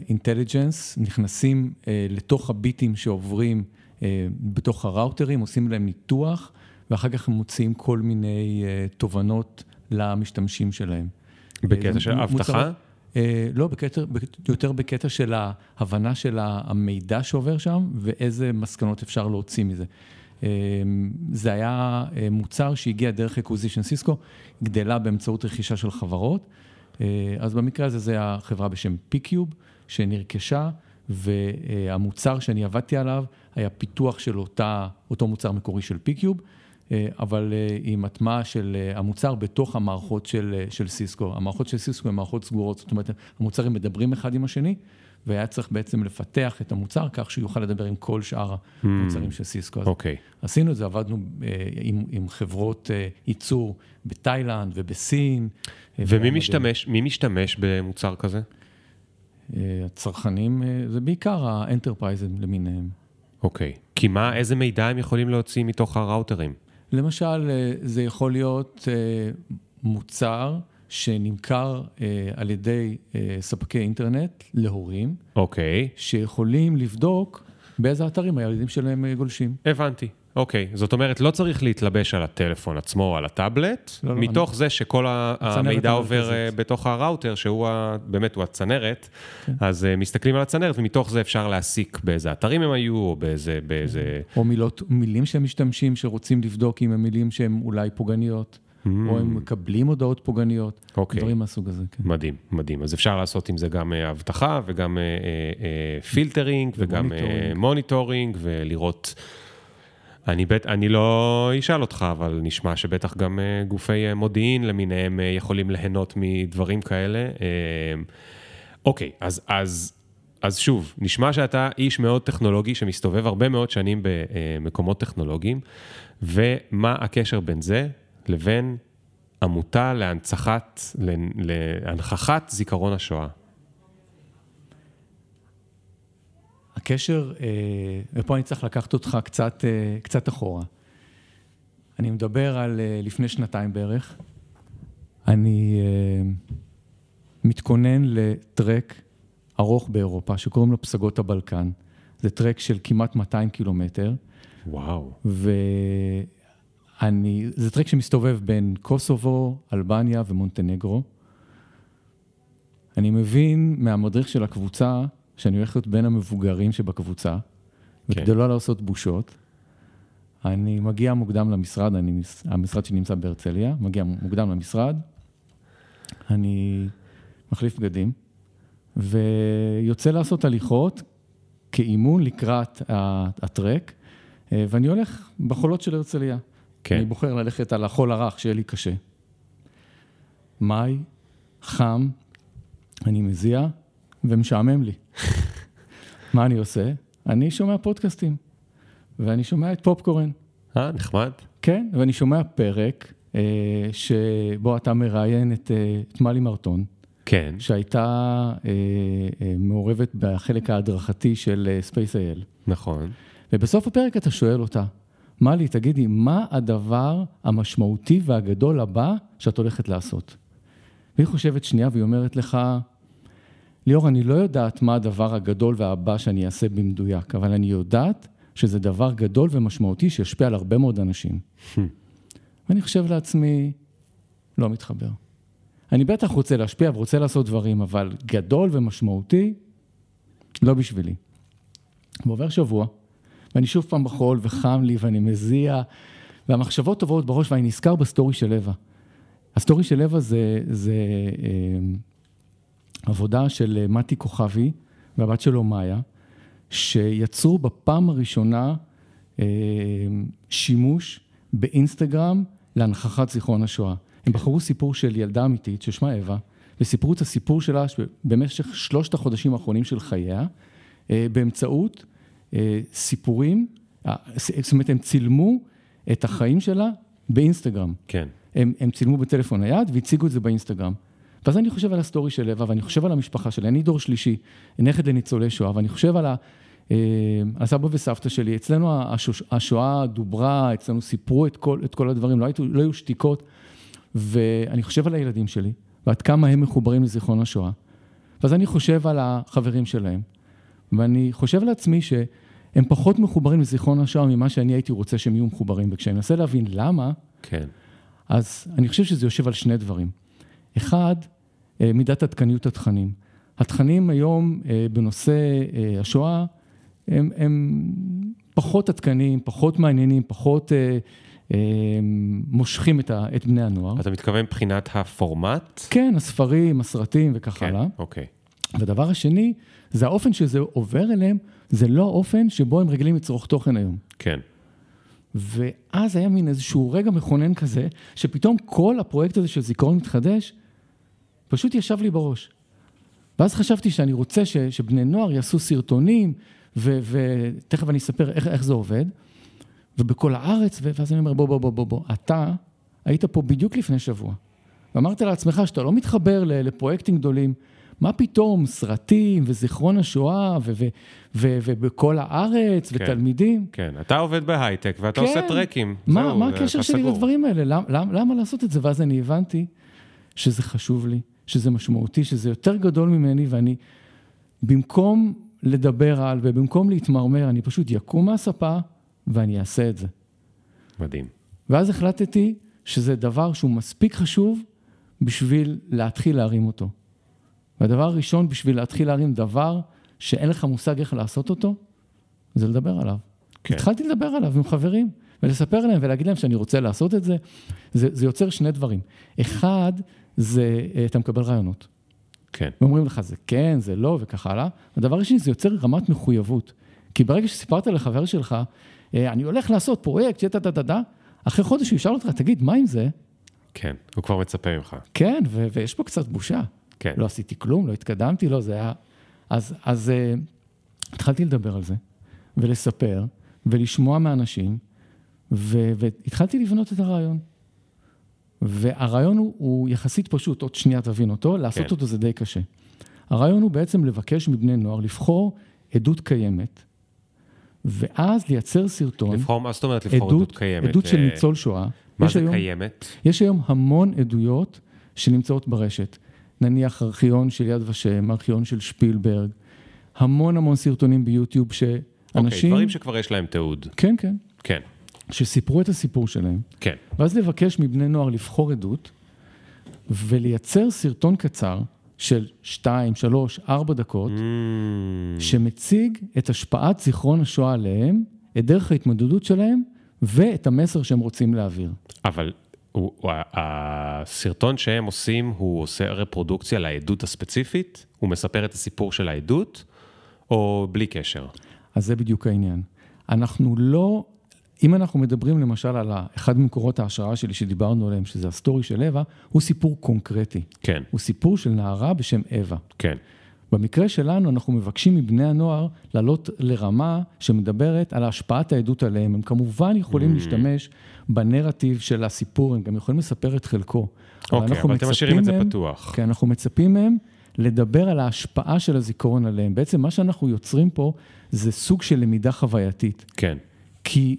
Intelligence, נכנסים לתוך הביטים שעוברים בתוך הראוטרים, עושים להם ניתוח, ואחר כך הם מוציאים כל מיני תובנות למשתמשים שלהם. בקטע של אבטחה? אה, לא, בקטע, יותר בקטע של ההבנה של המידע שעובר שם ואיזה מסקנות אפשר להוציא מזה. אה, זה היה אה, מוצר שהגיע דרך acquisition סיסקו, גדלה באמצעות רכישה של חברות. אז במקרה הזה זה החברה בשם פיקיוב, שנרכשה, והמוצר שאני עבדתי עליו היה פיתוח של אותה, אותו מוצר מקורי של פיקיוב. אה, אבל אה, עם הטמעה של אה, המוצר בתוך המערכות של, של סיסקו. המערכות של סיסקו הן מערכות סגורות, זאת אומרת, המוצרים מדברים אחד עם השני, והיה צריך בעצם לפתח את המוצר כך שהוא יוכל לדבר עם כל שאר המוצרים mm, של סיסקו. אוקיי. Okay. עשינו את זה, עבדנו עם, עם חברות ייצור בתאילנד ובסין. ומי משתמש, מי משתמש במוצר כזה? הצרכנים, זה בעיקר האנטרפרייזים למיניהם. אוקיי. Okay. כי מה, איזה מידע הם יכולים להוציא מתוך הראוטרים? למשל, אה, זה יכול להיות אה, מוצר שנמכר אה, על ידי ספקי אינטרנט להורים. אוקיי. שיכולים לבדוק באיזה אתרים הילדים שלהם גולשים. הבנתי. אוקיי, זאת אומרת, לא צריך להתלבש על הטלפון עצמו או על הטאבלט, לא, לא מתוך אני... זה שכל המידע עובר המרכזית. בתוך הראוטר, שהוא ה... באמת, הוא הצנרת, כן. אז מסתכלים על הצנרת, ומתוך זה אפשר להסיק באיזה אתרים הם היו, או באיזה... באיזה... או מילות, מילים שהם משתמשים, שרוצים לבדוק אם הם מילים שהן אולי פוגעניות. Mm. או הם מקבלים הודעות פוגעניות, okay. אוקיי. דברים מהסוג הזה. כן. מדהים, מדהים. אז אפשר לעשות עם זה גם אבטחה וגם filtering וגם monitoring ולראות אני, בט, אני לא אשאל אותך, אבל נשמע שבטח גם אה, גופי אה, מודיעין למיניהם אה, יכולים ליהנות מדברים כאלה. אוקיי, אז, אז, אז שוב, נשמע שאתה איש מאוד טכנולוגי שמסתובב הרבה מאוד שנים במקומות טכנולוגיים, ומה הקשר בין זה לבין עמותה להנצחת, להנכחת זיכרון השואה? הקשר, אה, ופה אני צריך לקחת אותך קצת, אה, קצת אחורה. אני מדבר על אה, לפני שנתיים בערך. אני מתכונן לטרק ארוך באירופה, שקוראים לו פסגות הבלקן. זה טרק של כמעט 200 קילומטר. וואו. ואני, זה טרק שמסתובב בין קוסובו, אלבניה ומונטנגרו. אני מבין מהמדריך של הקבוצה שאני הולך להיות בין המבוגרים שבקבוצה, כן. וכדי לא לעשות בושות, אני מגיע מוקדם למשרד, אני, המשרד שלי נמצא בהרצליה, מגיע מוקדם למשרד, אני מחליף בגדים, ויוצא לעשות הליכות כאימון לקראת הטרק, ואני הולך בחולות של הרצליה. כן. אני בוחר ללכת על החול הרך, שיהיה לי קשה. מאי, חם, אני מזיע ומשעמם לי. (laughs) מה אני עושה? אני שומע פודקאסטים, ואני שומע את פופקורן. אה, נחמד. כן, ואני שומע פרק אה, שבו אתה מראיין את, אה, את מלי מרטון, כן, שהייתה אה, אה, מעורבת בחלק ההדרכתי של אה, Space.il. נכון. ובסוף הפרק אתה שואל אותה, מלי, תגידי, מה הדבר המשמעותי והגדול הבא שאת הולכת לעשות? והיא חושבת שנייה והיא אומרת לך, ליאור, אני לא יודעת מה הדבר הגדול והבא שאני אעשה במדויק, אבל אני יודעת שזה דבר גדול ומשמעותי שישפיע על הרבה מאוד אנשים. ואני חושב לעצמי, לא מתחבר. אני בטח רוצה להשפיע ורוצה לעשות דברים, אבל גדול ומשמעותי, לא בשבילי. ועובר שבוע, ואני שוב פעם בחול וחם לי ואני מזיע, והמחשבות עוברות בראש ואני נזכר בסטורי של אווה. הסטורי של אווה זה, זה אה, עבודה של אה, מתי כוכבי והבת שלו מאיה, שיצרו בפעם הראשונה אה, שימוש באינסטגרם להנכחת זיכרון השואה. הם בחרו סיפור של ילדה אמיתית ששמה אווה, וסיפרו את הסיפור שלה במשך שלושת החודשים האחרונים של חייה, אה, באמצעות סיפורים, זאת אומרת, הם צילמו את החיים שלה באינסטגרם. כן. הם, הם צילמו בטלפון נייד והציגו את זה באינסטגרם. ואז אני חושב על הסטורי של אווה, ואני חושב על המשפחה שלי, אני דור שלישי, נכד לניצולי שואה, ואני חושב על, אה, על סבא וסבתא שלי. אצלנו השואה דוברה, אצלנו סיפרו את כל, את כל הדברים, לא, היו, לא היו שתיקות. ואני חושב על הילדים שלי, ועד כמה הם מחוברים לזיכרון השואה. ואז אני חושב על החברים שלהם, ואני חושב לעצמי שהם פחות מחוברים לזיכרון השואה ממה שאני הייתי רוצה שהם יהיו מחוברים. וכשאני מנסה להבין למה, כן. אז אני חושב שזה יושב על שני דברים. אחד, אה, מידת עדכניות התכנים. התכנים היום אה, בנושא אה, השואה הם, הם פחות עדכניים, פחות מעניינים, פחות מושכים את, ה, את בני הנוער. אתה מתכוון מבחינת הפורמט? כן, הספרים, הסרטים וכך כן, הלאה. אוקיי. והדבר השני, זה האופן שזה עובר אליהם, זה לא האופן שבו הם רגילים לצרוך תוכן היום. כן. ואז היה מין איזשהו רגע מכונן כזה, שפתאום כל הפרויקט הזה של זיכרון מתחדש, פשוט ישב לי בראש. ואז חשבתי שאני רוצה ש, שבני נוער יעשו סרטונים, ו, ותכף אני אספר איך, איך זה עובד, ובכל הארץ, ואז אני אומר, בוא, בוא, בוא, בוא, בוא, אתה היית פה בדיוק לפני שבוע, ואמרת לעצמך שאתה לא מתחבר לפרויקטים גדולים, מה פתאום, סרטים וזיכרון השואה ו- ו- ו- ובכל הארץ כן, ותלמידים. כן, אתה עובד בהייטק ואתה כן. עושה טרקים. מה, זהו, מה הקשר שלי סגור. לדברים האלה? למ, למ, למה לעשות את זה? ואז אני הבנתי שזה חשוב לי, שזה משמעותי, שזה יותר גדול ממני, ואני, במקום לדבר על ובמקום להתמרמר, אני פשוט יקום מהספה ואני אעשה את זה. מדהים. ואז החלטתי שזה דבר שהוא מספיק חשוב בשביל להתחיל להרים אותו. והדבר הראשון, בשביל להתחיל להרים דבר שאין לך מושג איך לעשות אותו, זה לדבר עליו. כן. התחלתי לדבר עליו עם חברים, ולספר להם ולהגיד להם שאני רוצה לעשות את זה. זה, זה יוצר שני דברים. אחד, זה, אה, אתה מקבל רעיונות. כן. ואומרים לך, זה כן, זה לא, וכך הלאה. הדבר השני, זה יוצר רמת מחויבות. כי ברגע שסיפרת לחבר שלך, אה, אני הולך לעשות פרויקט, שטה טה טה טה, אחרי חודש הוא ישאל אותך, תגיד, מה עם זה? כן, הוא כבר מצפה ממך. כן, ו- ויש פה קצת בושה. כן. לא עשיתי כלום, לא התקדמתי, לא, זה היה... אז, אז uh, התחלתי לדבר על זה, ולספר, ולשמוע מאנשים, ו- והתחלתי לבנות את הרעיון. והרעיון הוא, הוא יחסית פשוט, עוד שנייה תבין אותו, לעשות כן. אותו זה די קשה. הרעיון הוא בעצם לבקש מבני נוער לבחור עדות קיימת, ואז לייצר סרטון, לבחור, מה זאת אומרת לבחור עדות עדות, קיימת? עדות של אה, ניצול שואה. מה זה היום- קיימת? יש היום המון עדויות שנמצאות ברשת. נניח ארכיון של יד ושם, ארכיון של שפילברג, המון המון סרטונים ביוטיוב אוקיי, שאנשים... דברים שכבר יש להם תיעוד. כן, כן. כן, שסיפרו את הסיפור שלהם, כן. ואז לבקש מבני נוער לבחור עדות ולייצר סרטון קצר של 2, 3, 4 דקות, Mm, שמציג את השפעת זיכרון השואה עליהם, את דרך ההתמודדות שלהם ואת המסר שהם רוצים להעביר. אבל הוא, הוא, הסרטון שהם עושים, הוא עושה רפרודוקציה לעדות הספציפית? הוא מספר את הסיפור של העדות? או בלי קשר? אז זה בדיוק העניין. אנחנו לא, אם אנחנו מדברים למשל על אחד ממקורות ההשראה שלי שדיברנו עליהם, שזה הסטורי של אווה, הוא סיפור קונקרטי. כן, הוא סיפור של נערה בשם אווה. כן. במקרה שלנו אנחנו מבקשים מבני הנוער לעלות לרמה שמדברת על השפעת העדות עליהם. הם כמובן יכולים mm. להשתמש בנרטיב של הסיפור, הם גם יכולים לספר את חלקו. אוקיי, אבל, אבל אתם משאירים את זה פתוח. כן, אנחנו מצפים מהם לדבר על ההשפעה של הזיכרון עליהם. בעצם מה שאנחנו יוצרים פה זה סוג של למידה חווייתית. כן. כי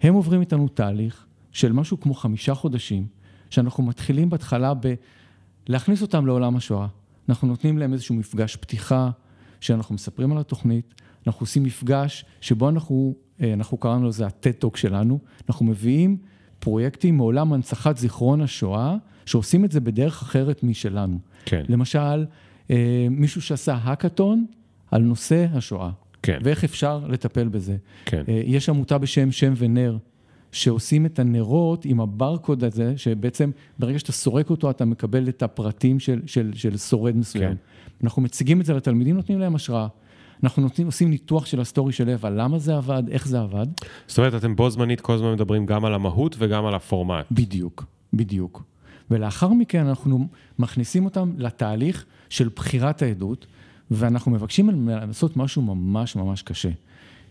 הם עוברים איתנו תהליך של משהו כמו חמישה חודשים, שאנחנו מתחילים בהתחלה ב... להכניס אותם לעולם השואה. אנחנו נותנים להם איזשהו מפגש פתיחה, שאנחנו מספרים על התוכנית, אנחנו עושים מפגש שבו אנחנו, אה, אנחנו קראנו לזה הטט-טוק שלנו, אנחנו מביאים פרויקטים מעולם הנצחת זיכרון השואה, שעושים את זה בדרך אחרת משלנו. כן. למשל, אה, מישהו שעשה האקתון על נושא השואה. כן. ואיך אפשר לטפל בזה. כן. אה, יש עמותה בשם שם ונר, שעושים את הנרות עם הברקוד הזה, שבעצם ברגע שאתה סורק אותו, אתה מקבל את הפרטים של, של, של שורד מסוים. כן. אנחנו מציגים את זה לתלמידים, נותנים להם השראה. אנחנו נותנים, עושים ניתוח של הסטורי של אווה, על למה זה עבד, איך זה עבד. זאת אומרת, אתם בו זמנית כל הזמן מדברים גם על המהות וגם על הפורמט. בדיוק, בדיוק. ולאחר מכן אנחנו מכניסים אותם לתהליך של בחירת העדות, ואנחנו מבקשים לעשות משהו ממש ממש קשה.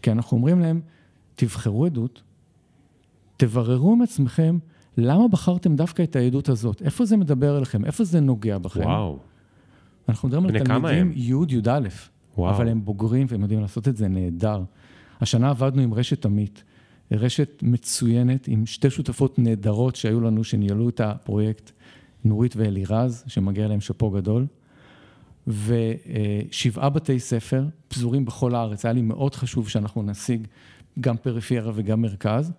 כי אנחנו אומרים להם, תבחרו עדות, תבררו עם עצמכם למה בחרתם דווקא את העדות הזאת, איפה זה מדבר אליכם, איפה זה נוגע בכם. וואו. אנחנו מדברים על תלמידים י', י"א, אבל הם בוגרים והם יודעים לעשות את זה נהדר. השנה עבדנו עם רשת עמית, רשת מצוינת עם שתי שותפות נהדרות שהיו לנו, שניהלו את הפרויקט, נורית ואלירז, שמגיע להם שאפו גדול. ושבעה בתי ספר פזורים בכל הארץ. היה לי מאוד חשוב שאנחנו נשיג גם פריפריה וגם מרכז.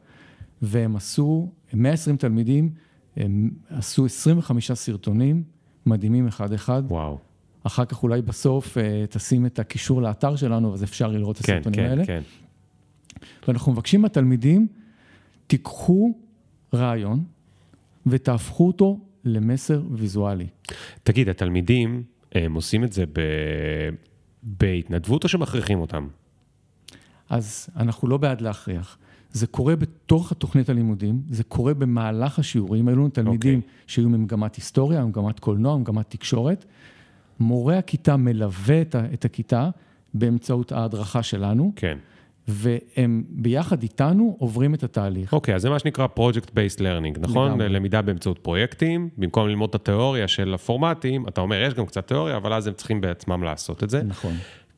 והם עשו, 120 תלמידים, הם עשו 25 סרטונים מדהימים אחד-אחד. וואו. אחר כך אולי בסוף אה, תשים את הקישור לאתר שלנו, אז אפשר לראות את כן, הסרטונים כן, האלה. כן, כן. ואנחנו מבקשים מהתלמידים, תיקחו רעיון ותהפכו אותו למסר ויזואלי. תגיד, התלמידים, הם עושים את זה ב... בהתנדבות או שמכריחים אותם? אז אנחנו לא בעד להכריח. זה קורה בתוך התוכנית הלימודים, זה קורה במהלך השיעורים, היו לנו תלמידים okay. אוקיי. שהיו ממגמת היסטוריה, ממגמת קולנוע, ממגמת תקשורת. מורה הכיתה מלווה את הכיתה באמצעות ההדרכה שלנו. כן. והם ביחד איתנו עוברים את התהליך. אוקיי, okay, אז זה מה שנקרא Project-Based Learning, נכון? לגמרי. למידה באמצעות פרויקטים, במקום ללמוד את התיאוריה של הפורמטים, אתה אומר, יש גם קצת תיאוריה, אבל אז הם צריכים בעצמם לעשות את זה. נכון.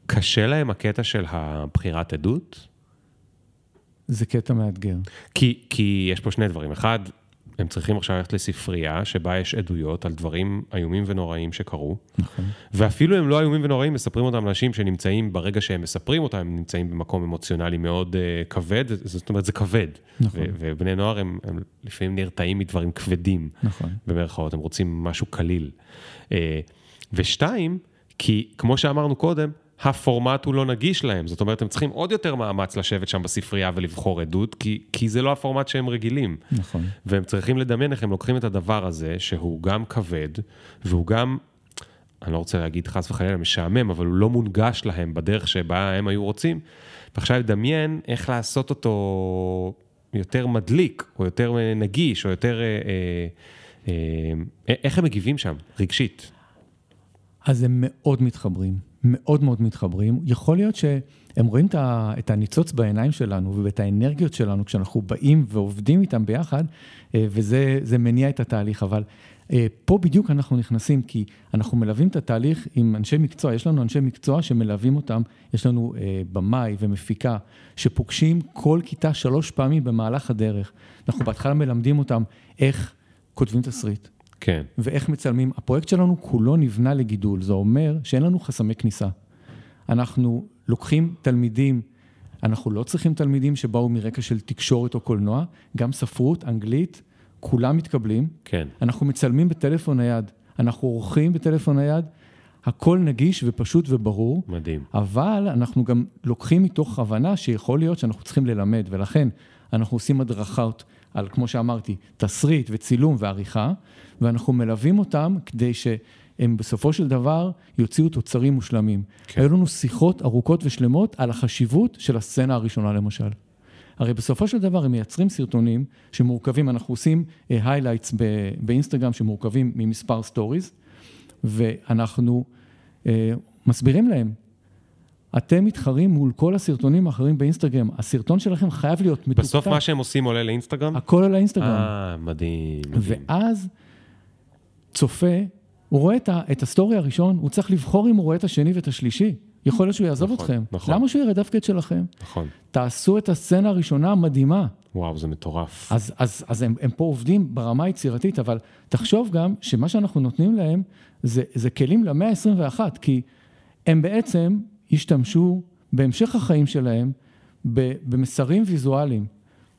קשה להם הקטע של הבחירת עדות? זה קטע מאתגר. כי, כי יש פה שני דברים. אחד, הם צריכים עכשיו ללכת לספרייה שבה יש עדויות על דברים איומים ונוראים שקרו. נכון. ואפילו הם לא איומים ונוראים, מספרים אותם אנשים שנמצאים, ברגע שהם מספרים אותם, הם נמצאים במקום אמוציונלי מאוד uh, כבד, זאת אומרת, זה כבד. נכון. ובני נוער הם, הם לפעמים נרתעים מדברים כבדים. נכון. במרכאות, הם רוצים משהו קליל. Uh, ושתיים, כי כמו שאמרנו קודם, הפורמט הוא לא נגיש להם, זאת אומרת, הם צריכים עוד יותר מאמץ לשבת שם בספרייה ולבחור עדות, כי, כי זה לא הפורמט שהם רגילים. נכון. והם צריכים לדמיין איך הם לוקחים את הדבר הזה, שהוא גם כבד, והוא גם, אני לא רוצה להגיד חס וחלילה משעמם, אבל הוא לא מונגש להם בדרך שבה הם היו רוצים, ועכשיו לדמיין איך לעשות אותו יותר מדליק, או יותר נגיש, או יותר... אה, אה, אה, איך הם מגיבים שם, רגשית? אז הם מאוד מתחברים. מאוד מאוד מתחברים. יכול להיות שהם רואים את הניצוץ בעיניים שלנו ואת האנרגיות שלנו כשאנחנו באים ועובדים איתם ביחד, אה, וזה מניע את התהליך. אבל אה, פה בדיוק אנחנו נכנסים, כי אנחנו מלווים את התהליך עם אנשי מקצוע, יש לנו אנשי מקצוע שמלווים אותם, יש לנו אה, במאי ומפיקה שפוגשים כל כיתה שלוש פעמים במהלך הדרך. אנחנו בהתחלה מלמדים אותם איך כותבים תסריט, כן. ואיך מצלמים. הפרויקט שלנו כולו נבנה לגידול, זה אומר שאין לנו חסמי כניסה. אנחנו לוקחים תלמידים, אנחנו לא צריכים תלמידים שבאו מרקע של תקשורת או קולנוע, גם ספרות, אנגלית, כולם מתקבלים. כן. אנחנו מצלמים בטלפון נייד, אנחנו עורכים בטלפון נייד, הכל נגיש ופשוט וברור. מדהים. אבל אנחנו גם לוקחים מתוך הבנה שיכול להיות שאנחנו צריכים ללמד, ולכן אנחנו עושים הדרכות על, כמו שאמרתי, תסריט וצילום ועריכה, ואנחנו מלווים אותם כדי שהם בסופו של דבר יוציאו תוצרים מושלמים. כן. היו לנו שיחות ארוכות ושלמות על החשיבות של הסצנה הראשונה למשל. הרי בסופו של דבר הם מייצרים סרטונים שמורכבים, אנחנו עושים highlights אה, באינסטגרם שמורכבים ממספר stories, ואנחנו אה, מסבירים להם, אתם מתחרים מול כל הסרטונים האחרים באינסטגרם, הסרטון שלכם חייב להיות מתוקתק. בסוף מה שהם עושים עולה לאינסטגרם? הכל על האינסטגרם. אה, מדהים, מדהים. ואז צופה, הוא רואה את הסטורי הראשון, הוא צריך לבחור אם הוא רואה את השני ואת השלישי. יכול להיות שהוא יעזוב נכון, אתכם. נכון. למה שהוא יראה דווקא את שלכם? נכון. תעשו את הסצנה הראשונה המדהימה. וואו, זה מטורף. אז, אז, אז הם, הם פה עובדים ברמה היצירתית, אבל תחשוב גם שמה שאנחנו נותנים להם זה, זה כלים למאה ה-21, כי הם בעצם השתמשו בהמשך החיים שלהם במסרים ויזואליים.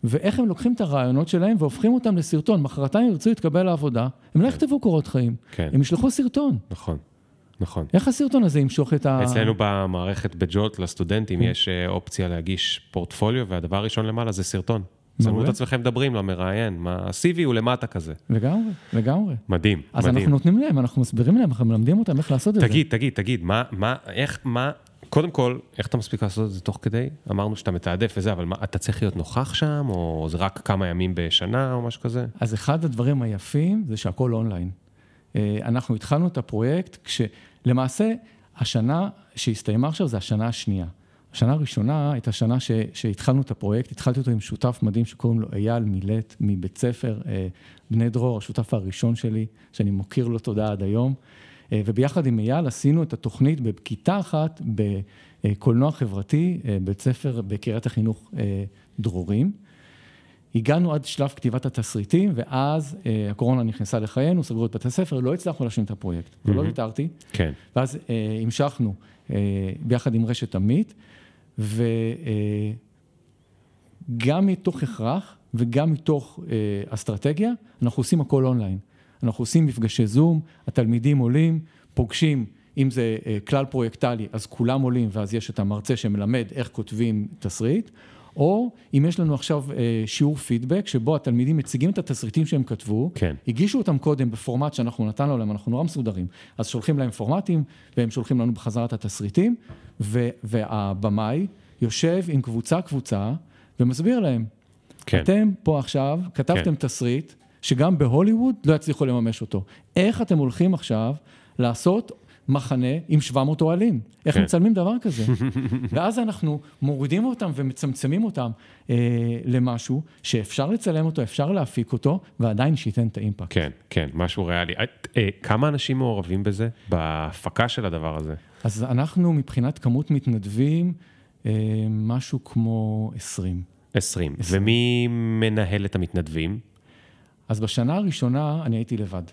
ואיך הם לוקחים את הרעיונות שלהם והופכים אותם לסרטון. מחרתיים ירצו להתקבל לעבודה, הם לא יכתבו קורות חיים, כן. הם ישלחו סרטון. נכון, נכון. איך הסרטון הזה ימשוך את ה... אצלנו במערכת בג'ולט לסטודנטים כן. יש אה, אופציה להגיש פורטפוליו, והדבר הראשון למעלה זה סרטון. מעולה. את עצמכם מדברים למראיין, מה- ה-CV הוא למטה כזה. לגמרי, לגמרי. מדהים, אז מדהים. אנחנו נותנים להם, אנחנו מסבירים להם, אנחנו מלמדים אותם איך לעשות את זה. תגיד, תגיד, תגיד, מה, מה, איך, מה, קודם כל, איך אתה מספיק לעשות את זה תוך כדי? אמרנו שאתה מתעדף וזה, אבל מה, אתה צריך להיות נוכח שם, או זה רק כמה ימים בשנה, או משהו כזה? אז אחד הדברים היפים זה שהכל אונליין. אה, אנחנו התחלנו את הפרויקט כשלמעשה השנה שהסתיימה עכשיו זה השנה השנייה. השנה הראשונה הייתה שנה ש, שהתחלנו את הפרויקט, התחלתי אותו עם שותף מדהים שקוראים לו אייל מילט מבית ספר אה, בני דרור, השותף הראשון שלי, שאני מוקיר לו תודה עד היום. אה, וביחד עם אייל עשינו את התוכנית בכיתה אחת בקולנוע חברתי, אה, בית ספר בקריית החינוך אה, דרורים. הגענו עד שלב כתיבת התסריטים, ואז אה, הקורונה נכנסה לחיינו, סגרו את בתי הספר, לא הצלחנו להשלים את הפרויקט, ולא ויתרתי. כן, ואז אה, המשכנו אה, ביחד עם רשת עמית, וגם אה, מתוך הכרח וגם מתוך אה, אסטרטגיה, אנחנו עושים הכל אונליין. אנחנו עושים מפגשי זום, התלמידים עולים, פוגשים, אם זה אה, כלל פרויקטלי, אז כולם עולים, ואז יש את המרצה שמלמד איך כותבים תסריט. או אם יש לנו עכשיו אה, שיעור פידבק, שבו התלמידים מציגים את התסריטים שהם כתבו, כן. הגישו אותם קודם בפורמט שאנחנו נתנו להם, אנחנו נורא מסודרים, אז שולחים להם פורמטים, והם שולחים לנו בחזרה את התסריטים, ו- והבמאי יושב עם קבוצה-קבוצה ומסביר להם, כן. אתם פה עכשיו כתבתם כן. תסריט שגם בהוליווד לא יצליחו לממש אותו. איך אתם הולכים עכשיו לעשות מחנה עם 700 אוהלים? איך כן. מצלמים דבר כזה? (laughs) ואז אנחנו מורידים אותם ומצמצמים אותם אה, למשהו שאפשר לצלם אותו, אפשר להפיק אותו, ועדיין שייתן את האימפקט. כן, כן, משהו ריאלי. את, אה, כמה אנשים מעורבים בזה, בהפקה של הדבר הזה? אז אנחנו מבחינת כמות מתנדבים, אה, משהו כמו 20. 20. ומי מנהל את המתנדבים? אז בשנה הראשונה אני הייתי לבד.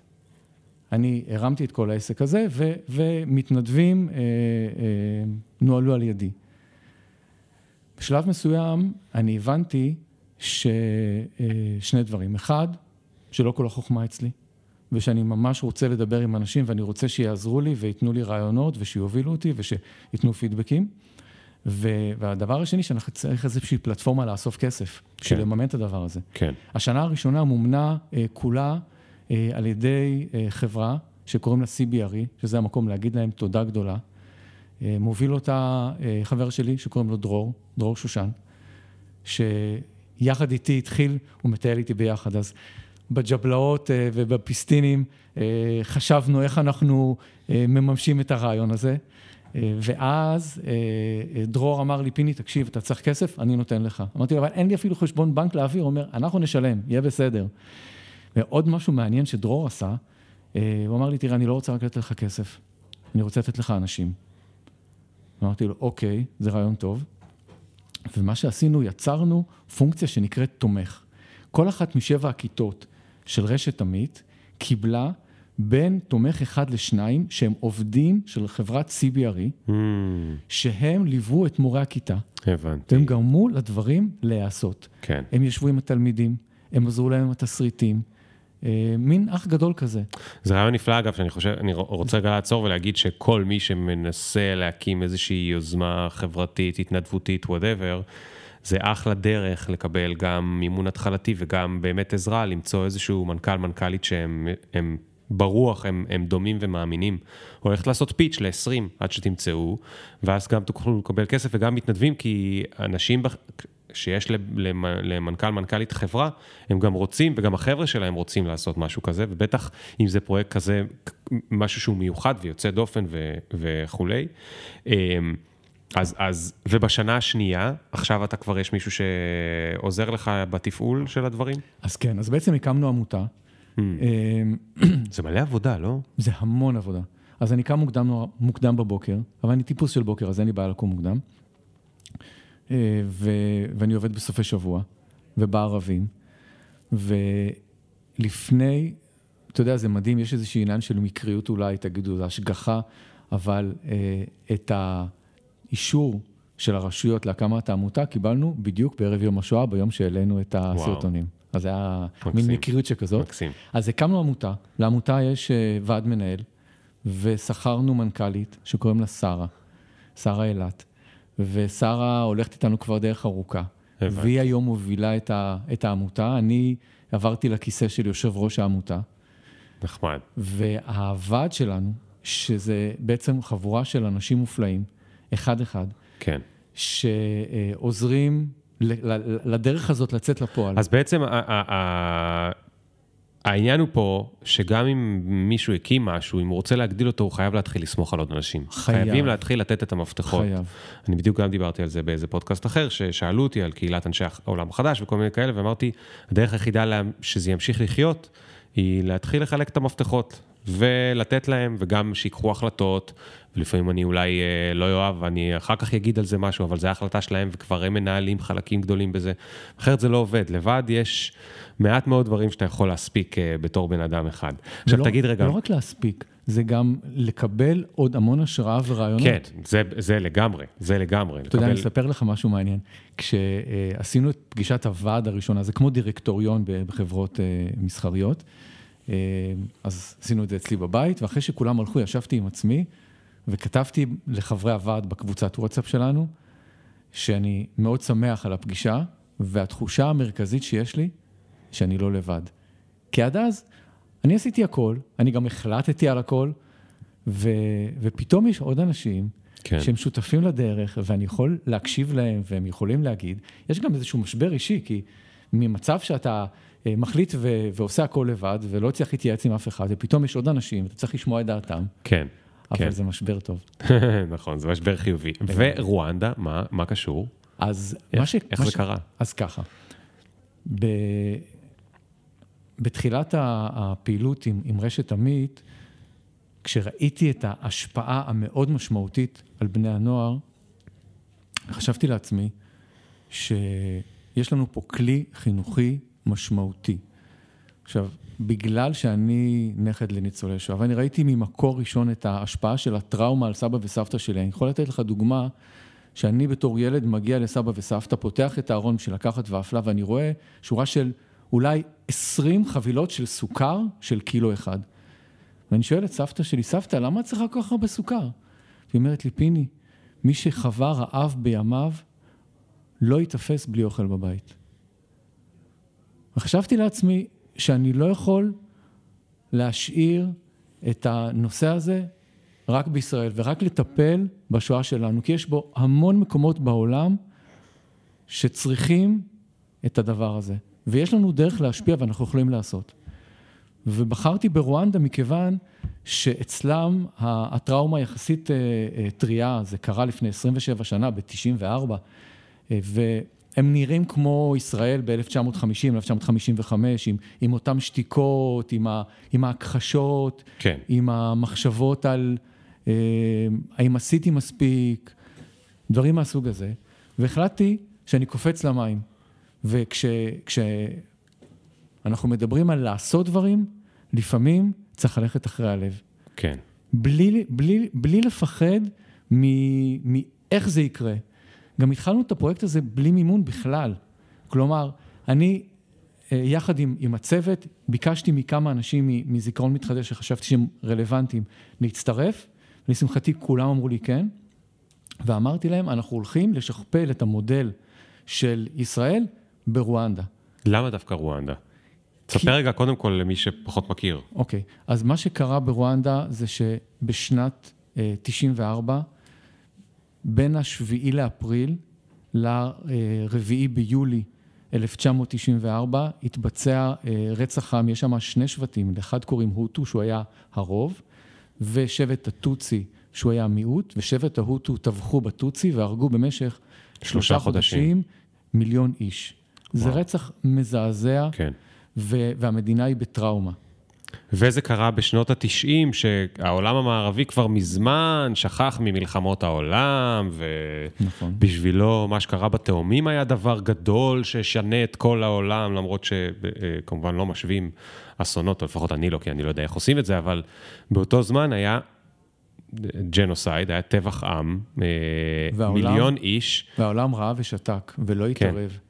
אני הרמתי את כל העסק הזה, ו, ומתנדבים אה, אה, נוהלו על ידי. בשלב מסוים אני הבנתי ששני דברים. אחד, שלא כל החוכמה אצלי, ושאני ממש רוצה לדבר עם אנשים ואני רוצה שיעזרו לי וייתנו לי רעיונות ושיובילו אותי ושייתנו פידבקים. והדבר השני, שאנחנו צריך איזושהי פלטפורמה לאסוף כסף, בשביל כן. לממן את הדבר הזה. כן. השנה הראשונה מומנה אה, כולה אה, על ידי אה, חברה שקוראים לה CBRE, שזה המקום להגיד להם תודה גדולה. אה, מוביל אותה אה, חבר שלי שקוראים לו דרור, דרור שושן, שיחד איתי התחיל, הוא מטייל איתי ביחד, אז בג'בלאות אה, ובפיסטינים אה, חשבנו איך אנחנו אה, מממשים את הרעיון הזה. אה, ואז אה, אה, דרור אמר לי, פיני, תקשיב, אתה צריך כסף? אני נותן לך. אמרתי לו, אבל אין לי אפילו חשבון בנק להעביר. הוא אומר, אנחנו נשלם, יהיה בסדר. ועוד משהו מעניין שדרור עשה, הוא אמר לי, תראה, אני לא רוצה רק לתת לך כסף, אני רוצה לתת לך אנשים. אמרתי לו, אוקיי, זה רעיון טוב. ומה שעשינו, יצרנו פונקציה שנקראת תומך. כל אחת משבע הכיתות של רשת עמית קיבלה בין תומך אחד לשניים, שהם עובדים של חברת CBRE, Mm, שהם ליוו את מורי הכיתה, הבנתי. והם גרמו לדברים להיעשות. כן. הם ישבו עם התלמידים, הם עזרו להם עם התסריטים, אה, מין אח גדול כזה. זה רעיון נפלא, אגב, שאני חושב, אני רוצה רגע לעצור ולהגיד שכל מי שמנסה להקים איזושהי יוזמה חברתית, התנדבותית, וואטאבר, זה אחלה דרך לקבל גם מימון התחלתי וגם באמת עזרה, למצוא איזשהו מנכ"ל, מנכ"לית שהם הם ברוח, הם, הם דומים ומאמינים. הולכת לעשות פיץ' ל-20 עד שתמצאו, ואז גם תוכלו לקבל כסף וגם מתנדבים, כי אנשים... בח... שיש למנכ"ל, מנכ"לית חברה, הם גם רוצים, וגם החבר'ה שלהם רוצים לעשות משהו כזה, ובטח אם זה פרויקט כזה, משהו שהוא מיוחד ויוצא דופן ו, וכולי. אמ, אז, אז, ובשנה השנייה, עכשיו אתה כבר יש מישהו שעוזר לך בתפעול של הדברים? אז כן, אז בעצם הקמנו עמותה. אמ, (clears throat) זה מלא עבודה, לא? זה המון עבודה. אז אני קם מוקדם, מוקדם בבוקר, אבל אני טיפוס של בוקר, אז אין לי בעיה לקום מוקדם. אה, ו, ואני עובד בסופי שבוע, ובערבים, ולפני, אתה יודע, זה מדהים, יש איזשהו עניין של מקריות אולי, תגידו, זה השגחה, אבל אה, את האישור של הרשויות להקמת העמותה קיבלנו בדיוק בערב יום השואה, ביום שהעלינו את הסרטונים. וואו. אז זה היה מקסים. מין מקריות שכזאת. מקסים. אז הקמנו עמותה, לעמותה יש אה, ועד מנהל, ושכרנו מנכ"לית שקוראים לה שרה, שרה אילת. ושרה הולכת איתנו כבר דרך ארוכה. הבנתי. והיא היום מובילה את, ה, את העמותה. אני עברתי לכיסא של יושב ראש העמותה. נחמד. והוועד שלנו, שזה בעצם חבורה של אנשים מופלאים, אחד-אחד. כן. שעוזרים לדרך הזאת לצאת לפועל. אז בעצם העניין הוא פה, שגם אם מישהו הקים משהו, אם הוא רוצה להגדיל אותו, הוא חייב להתחיל לסמוך על עוד אנשים. חייב. חייבים להתחיל לתת את המפתחות. חייב. אני בדיוק גם דיברתי על זה באיזה פודקאסט אחר, ששאלו אותי על קהילת אנשי העולם החדש וכל מיני כאלה, ואמרתי, הדרך היחידה שזה ימשיך לחיות, היא להתחיל לחלק את המפתחות. ולתת להם, וגם שיקחו החלטות, ולפעמים אני אולי אה, לא אוהב, ואני אחר כך אגיד על זה משהו, אבל זו החלטה שלהם, וכבר הם מנהלים חלקים גדולים בזה. אחרת זה לא עובד, לבד יש מעט מאוד דברים שאתה יכול להספיק אה, בתור בן אדם אחד. עכשיו ולא, תגיד רגע... לא רק להספיק, זה גם לקבל עוד המון השראה ורעיונות. כן, זה, זה לגמרי, זה לגמרי. אתה לקבל... יודע, אני אספר לך משהו מעניין. כשעשינו את פגישת הוועד הראשונה, זה כמו דירקטוריון בחברות אה, מסחריות, אה, אז עשינו את זה אצלי בבית, ואחרי שכולם הלכו, ישבתי עם עצמי, וכתבתי לחברי הוועד בקבוצת וואטסאפ שלנו, שאני מאוד שמח על הפגישה, והתחושה המרכזית שיש לי, שאני לא לבד. כי עד אז, אני עשיתי הכל, אני גם החלטתי על הכל, ו, ופתאום יש עוד אנשים כן. שהם שותפים לדרך, ואני יכול להקשיב להם, והם יכולים להגיד. יש גם איזשהו משבר אישי, כי ממצב שאתה אה, מחליט ו- ועושה הכל לבד, ולא צריך להתייעץ עם אף אחד, ופתאום יש עוד אנשים, אתה צריך לשמוע את דעתם. כן. אבל כן. זה משבר טוב. (laughs) נכון, זה משבר חיובי. ורואנדה, מה, מה קשור? אז איך, מה ש... איך מה זה ש... קרה? אז ככה, ב... בתחילת הפעילות עם, עם רשת עמית, כשראיתי את ההשפעה המאוד משמעותית על בני הנוער, חשבתי לעצמי שיש לנו פה כלי חינוכי משמעותי. עכשיו, בגלל שאני נכד לניצולי שואה, ואני ראיתי ממקור ראשון את ההשפעה של הטראומה על סבא וסבתא שלי, אני יכול לתת לך דוגמה שאני בתור ילד מגיע לסבא וסבתא, פותח את הארון בשביל לקחת ואפלה, ואני רואה שורה של אולי 20 חבילות של סוכר של קילו אחד. ואני שואל את סבתא שלי, סבתא, למה את צריכה כל כך הרבה סוכר? היא אומרת לי, פיני, מי שחווה רעב בימיו, לא ייתפס בלי אוכל בבית. וחשבתי לעצמי שאני לא יכול להשאיר את הנושא הזה רק בישראל ורק לטפל בשואה שלנו, כי יש בו המון מקומות בעולם שצריכים את הדבר הזה. ויש לנו דרך להשפיע ואנחנו יכולים לעשות. ובחרתי ברואנדה מכיוון שאצלם הטראומה יחסית אה, אה, טריה, זה קרה לפני 27 שנה, ב-94, אה, והם נראים כמו ישראל ב-1950, 1955, עם, עם אותן שתיקות, עם, ה, עם ההכחשות, כן. עם המחשבות על האם עשיתי מספיק, דברים מהסוג הזה, והחלטתי שאני קופץ למים. וכשאנחנו מדברים על לעשות דברים, לפעמים צריך ללכת אחרי הלב. כן. בלי, בלי, בלי לפחד מאיך זה יקרה. גם התחלנו את הפרויקט הזה בלי מימון בכלל. כלומר, אני, אה, יחד עם, עם הצוות, ביקשתי מכמה אנשים מזיכרון מתחדש שחשבתי שהם רלוונטיים להצטרף, ולשמחתי כולם אמרו לי כן, ואמרתי להם, אנחנו הולכים לשכפל את המודל של ישראל ברואנדה. למה דווקא רואנדה? תספר רגע קודם כל למי שפחות מכיר. אוקיי, אז מה שקרה ברואנדה זה שבשנת 94, אה, בין השביעי לאפריל לרביעי ביולי 1994 התבצע רצח עם, יש שם שני שבטים, לאחד קוראים הוטו, שהוא היה הרוב, ושבט הטוצי, שהוא היה המיעוט, ושבט ההוטו טבחו בטוצי והרגו במשך שלושה חודשים מיליון איש. וואו. זה רצח מזעזע, כן. והמדינה היא בטראומה. וזה קרה בשנות התשעים, שהעולם המערבי כבר מזמן שכח ממלחמות העולם, ובשבילו נכון. מה שקרה בתאומים היה דבר גדול ששנה את כל העולם, למרות שכמובן לא משווים אסונות, או לפחות אני לא, כי אני לא יודע איך עושים את זה, אבל באותו זמן היה ג'נוסייד, היה טבח עם, אה, והעולם, מיליון איש. והעולם ראה ושתק, ולא. התערב. כן.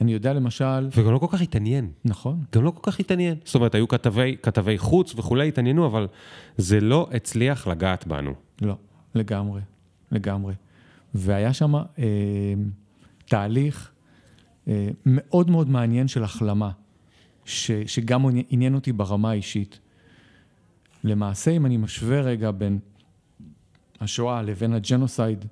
אני יודע למשל... וגם לא כל כך התעניין. נכון. גם לא כל כך התעניין. זאת אומרת, היו כתבי, כתבי חוץ וכולי, התעניינו, אבל זה לא הצליח לגעת בנו. לא, לגמרי, לגמרי. והיה שם אה, תהליך אה, מאוד מאוד מעניין של החלמה, ש, שגם עניין אותי ברמה האישית. למעשה, אם אני משווה רגע בין השואה לבין הג'נוסייד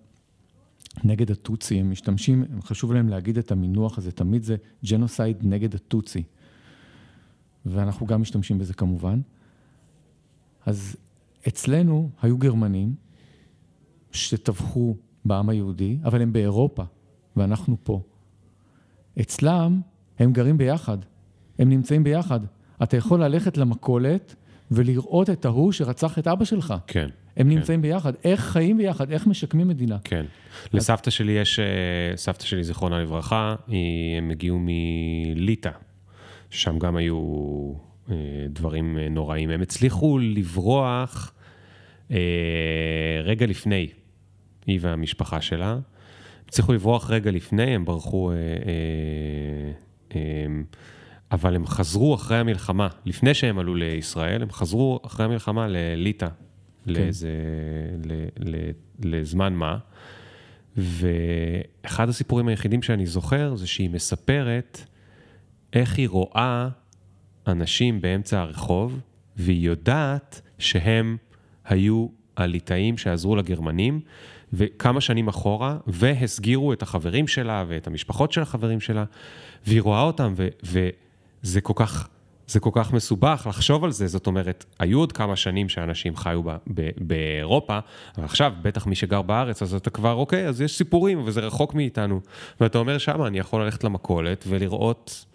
נגד הטוצי, הם משתמשים, חשוב להם להגיד את המינוח הזה, תמיד זה ג'נוסייד נגד הטוצי. ואנחנו גם משתמשים בזה כמובן. אז אצלנו היו גרמנים שטבחו בעם היהודי, אבל הם באירופה, ואנחנו פה. אצלם הם גרים ביחד, הם נמצאים ביחד. אתה יכול ללכת למכולת ולראות את ההוא שרצח את אבא שלך. כן. הם כן. נמצאים ביחד, איך חיים ביחד, איך משקמים מדינה. כן. אז... לסבתא שלי יש, אה, סבתא שלי, זיכרונה לברכה, הם הגיעו מליטא, שם גם היו אה, דברים אה, נוראים. הם הצליחו לברוח רגע לפני, היא והמשפחה שלה. הצליחו לברוח רגע לפני, הם ברחו... אבל הם חזרו אחרי המלחמה, לפני שהם עלו לישראל, הם חזרו אחרי המלחמה לליטא. לאיזה, ל, ל, לזמן מה. ואחד הסיפורים היחידים שאני זוכר זה שהיא מספרת איך היא רואה אנשים באמצע הרחוב, והיא יודעת שהם היו הליטאים שעזרו לגרמנים, וכמה שנים אחורה, והסגירו את החברים שלה ואת המשפחות של החברים שלה, והיא רואה אותם, וזה כל כך זה כל כך מסובך לחשוב על זה, זאת אומרת, היו עוד כמה שנים שאנשים חיו ב- ב- באירופה, אבל עכשיו, בטח מי שגר בארץ, אז אתה כבר, אוקיי, אז יש סיפורים, וזה רחוק מאיתנו. ואתה אומר, שמה אני יכול ללכת למכולת ולראות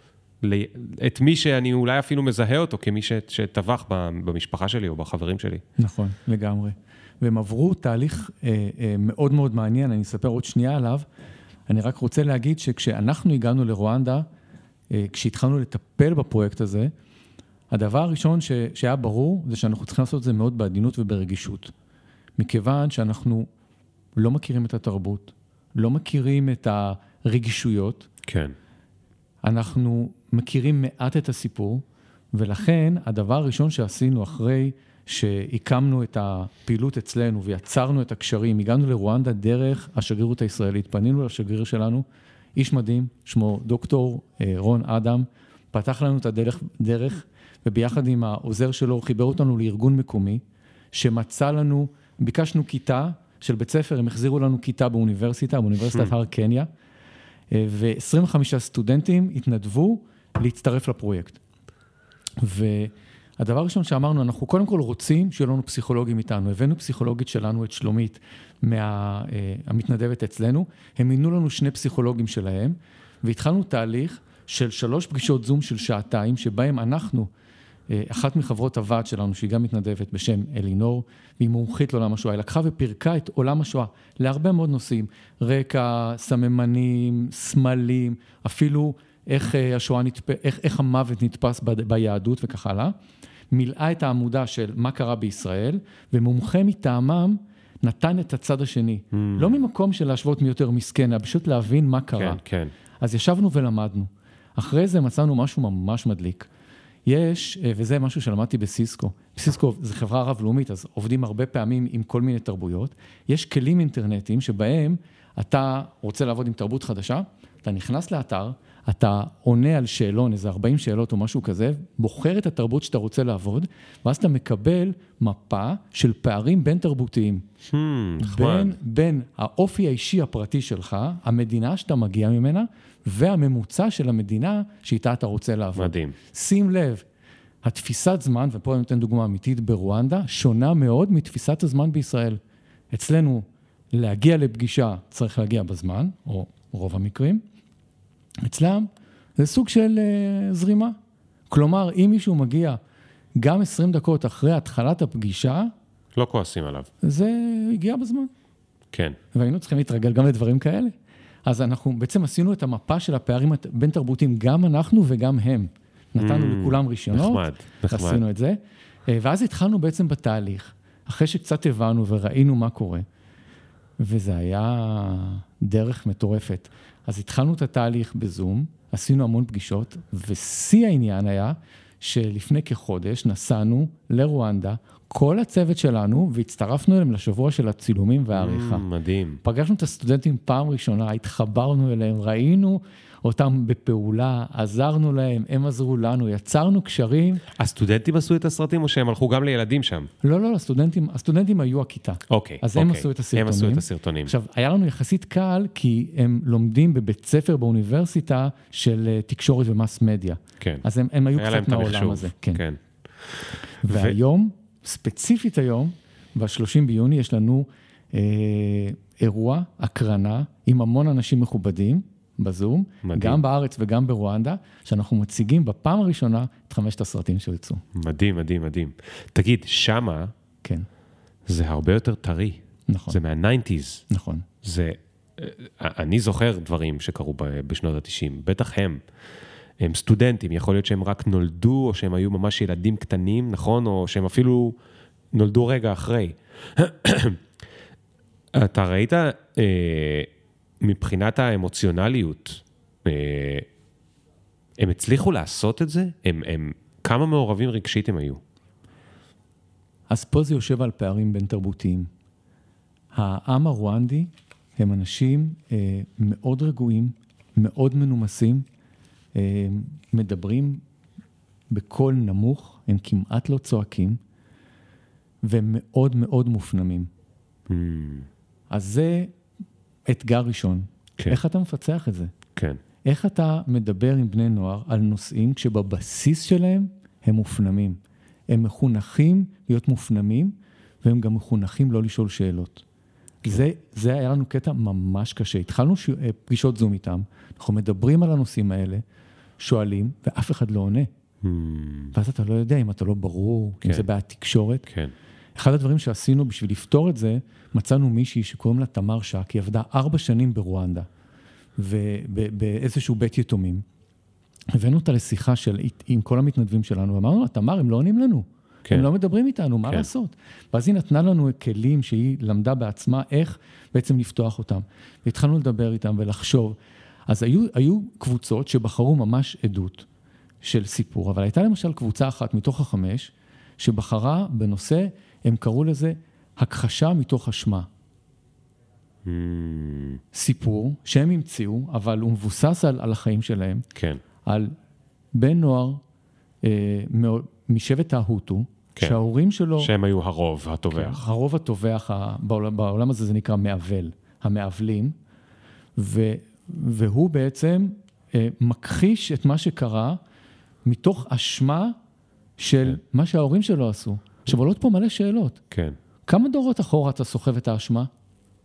את מי שאני אולי אפילו מזהה אותו כמי שטבח במשפחה שלי או בחברים שלי. נכון, לגמרי. והם עברו תהליך אה, אה, מאוד מאוד מעניין, אני אספר עוד שנייה עליו. אני רק רוצה להגיד שכשאנחנו הגענו לרואנדה, כשהתחלנו לטפל בפרויקט הזה, הדבר הראשון ש, שהיה ברור זה שאנחנו צריכים לעשות את זה מאוד בעדינות וברגישות. מכיוון שאנחנו לא מכירים את התרבות, לא מכירים את הרגישויות. כן. אנחנו מכירים מעט את הסיפור, ולכן הדבר הראשון שעשינו אחרי שהקמנו את הפעילות אצלנו ויצרנו את הקשרים, הגענו לרואנדה דרך השגרירות הישראלית, פנינו לשגריר שלנו, איש מדהים, שמו דוקטור אה, רון אדם, פתח לנו את הדרך, דרך, וביחד עם העוזר שלו חיבר אותנו לארגון מקומי, שמצא לנו, ביקשנו כיתה של בית ספר, הם החזירו לנו כיתה באוניברסיטה, באוניברסיטת hmm. הר קניה, אה, ו-25 סטודנטים התנדבו להצטרף לפרויקט. והדבר הראשון שאמרנו, אנחנו קודם כל רוצים שיהיו לנו פסיכולוגים איתנו. הבאנו פסיכולוגית שלנו, את שלומית, מה, אה, אצלנו, הם מינו לנו שני פסיכולוגים שלהם, והתחלנו תהליך של שלוש פגישות זום של שעתיים, שבהם אנחנו, אה, אחת מחברות הוועד שלנו, שהיא גם מתנדבת בשם אלינור, והיא מומחית לעולם השואה, היא לקחה ופירקה את עולם השואה להרבה מאוד נושאים, רקע, סממנים, סמלים, אפילו איך אה, השואה נתפ... איך, איך המוות נתפס ב... ביהדות וכך הלאה. מילאה את העמודה של מה קרה בישראל, ומומחה מטעמם נתן את הצד השני. Mm. לא ממקום של להשוות מי יותר מסכן, אלא פשוט להבין מה קרה. כן, כן. אז ישבנו ולמדנו. אחרי זה מצאנו משהו ממש מדליק. יש, אה, וזה משהו שלמדתי בסיסקו, בסיסקו זו חברה רב-לאומית, אז עובדים הרבה פעמים עם כל מיני תרבויות. יש כלים אינטרנטיים שבהם אתה רוצה לעבוד עם תרבות חדשה, אתה נכנס לאתר, אתה עונה על שאלון, איזה 40 שאלות או משהו כזה, בוחר את התרבות שאתה רוצה לעבוד, ואז אתה מקבל מפה של פערים בין תרבותיים. Hmm. בין, בין האופי האישי הפרטי שלך, המדינה שאתה מגיע ממנה, והממוצע של המדינה שאיתה אתה רוצה לעבוד. מדהים. שים לב, התפיסת זמן, ופה אני נותן דוגמה אמיתית ברואנדה, שונה מאוד מתפיסת הזמן בישראל. אצלנו, להגיע לפגישה צריך להגיע בזמן, או רוב המקרים. אצלם זה סוג של uh, זרימה. כלומר, אם מישהו מגיע גם 20 דקות אחרי התחלת הפגישה, לא כועסים עליו. זה הגיע בזמן. כן. והיינו צריכים להתרגל גם לדברים כאלה. אז אנחנו בעצם עשינו את המפה של הפערים בין תרבותיים, גם אנחנו וגם הם. נתנו Mm, לכולם רישיונות, נחמד, נחמד. עשינו את זה, אה, ואז התחלנו בעצם בתהליך, אחרי שקצת הבנו וראינו מה קורה, וזה היה דרך מטורפת. אז התחלנו את התהליך בזום, עשינו המון פגישות, ושיא העניין היה שלפני כחודש נסענו לרואנדה, כל הצוות שלנו, והצטרפנו אליהם לשבוע של הצילומים והעריכה. Mm, מדהים. פגשנו את הסטודנטים פעם ראשונה, התחברנו אליהם, ראינו אותם בפעולה, עזרנו להם, הם עזרו לנו, יצרנו קשרים. הסטודנטים עשו את הסרטים או שהם הלכו גם לילדים שם? לא, לא, הסטודנטים, הסטודנטים היו הכיתה. אוקיי. אז הם אוקיי. עשו את הסרטונים. הם עשו את הסרטונים. עכשיו, היה לנו יחסית קל, כי הם לומדים בבית ספר באוניברסיטה של אה, תקשורת ומס מדיה. כן. אז הם, הם היו קצת מהעולם. הזה. כן. כן. והיום, ספציפית היום, ב-30 ביוני, יש לנו אה, אירוע, הקרנה, עם המון אנשים מכובדים בזום, מדהים. גם בארץ וגם ברואנדה, שאנחנו מציגים בפעם הראשונה את חמשת הסרטים שיצאו. מדהים, מדהים, מדהים. תגיד, שמה כן, זה הרבה יותר טרי. נכון, זה מה-90's. נכון. זה... אה, אני זוכר דברים שקרו בשנות ה-90, בטח הם. הם סטודנטים, יכול להיות שהם רק נולדו, או שהם היו ממש ילדים קטנים, נכון? או שהם אפילו נולדו רגע אחרי. (clears throat) אתה ראית אה, מבחינת האמוציונליות, אה, הם הצליחו לעשות את זה? הם, הם, כמה מעורבים רגשית הם היו? אז פה זה יושב על פערים בין תרבותיים. העם הרואנדי הם אנשים אה, מאוד רגועים, מאוד מנומסים, אה, מדברים בקול נמוך, הם כמעט לא צועקים, והם מאוד מאוד מופנמים. Hmm, אז זה אתגר ראשון. כן. איך אתה מפצח את זה? כן, איך אתה מדבר עם בני נוער על נושאים כשבבסיס שלהם הם מופנמים. הם מחונכים להיות מופנמים, והם גם מחונכים לא לשאול שאלות. זה, זה היה לנו קטע ממש קשה. התחלנו ש... אה, פגישות זום איתם, אנחנו מדברים על הנושאים האלה, שואלים, ואף אחד לא עונה. Hmm, ואז אתה לא יודע אם אתה לא ברור, כן. כן. אם זה בעיית תקשורת. כן, אחד הדברים שעשינו בשביל לפתור את זה, מצאנו מישהי שקוראים לה תמר שק, היא עבדה ארבע שנים ברואנדה, ובאיזשהו בית יתומים. הבאנו אותה לשיחה של, עם כל המתנדבים שלנו, ואמרנו לה, תמר, הם לא עונים לנו. כן. הם לא מדברים איתנו, מה כן. לעשות? ואז היא נתנה לנו כלים שהיא למדה בעצמה איך בעצם לפתוח אותם. והתחלנו לדבר איתם ולחשוב. אז היו, היו קבוצות שבחרו ממש עדות של סיפור, אבל הייתה למשל קבוצה אחת מתוך החמש, שבחרה בנושא, הם קראו לזה הכחשה מתוך אשמה. Hmm, סיפור שהם המציאו, אבל הוא מבוסס על, על החיים שלהם, כן, על בן נוער אה, משבט ההוטו, כן. שההורים שלו, שהם היו הרוב הטובח. הרוב הטובח, בעולם, בעולם הזה זה נקרא מעוול, המעוולים, ו, והוא בעצם אה, מכחיש את מה שקרה מתוך אשמה של כן. מה שההורים שלו עשו. עכשיו עולות פה מלא שאלות. כן, כמה דורות אחורה אתה סוחב את האשמה?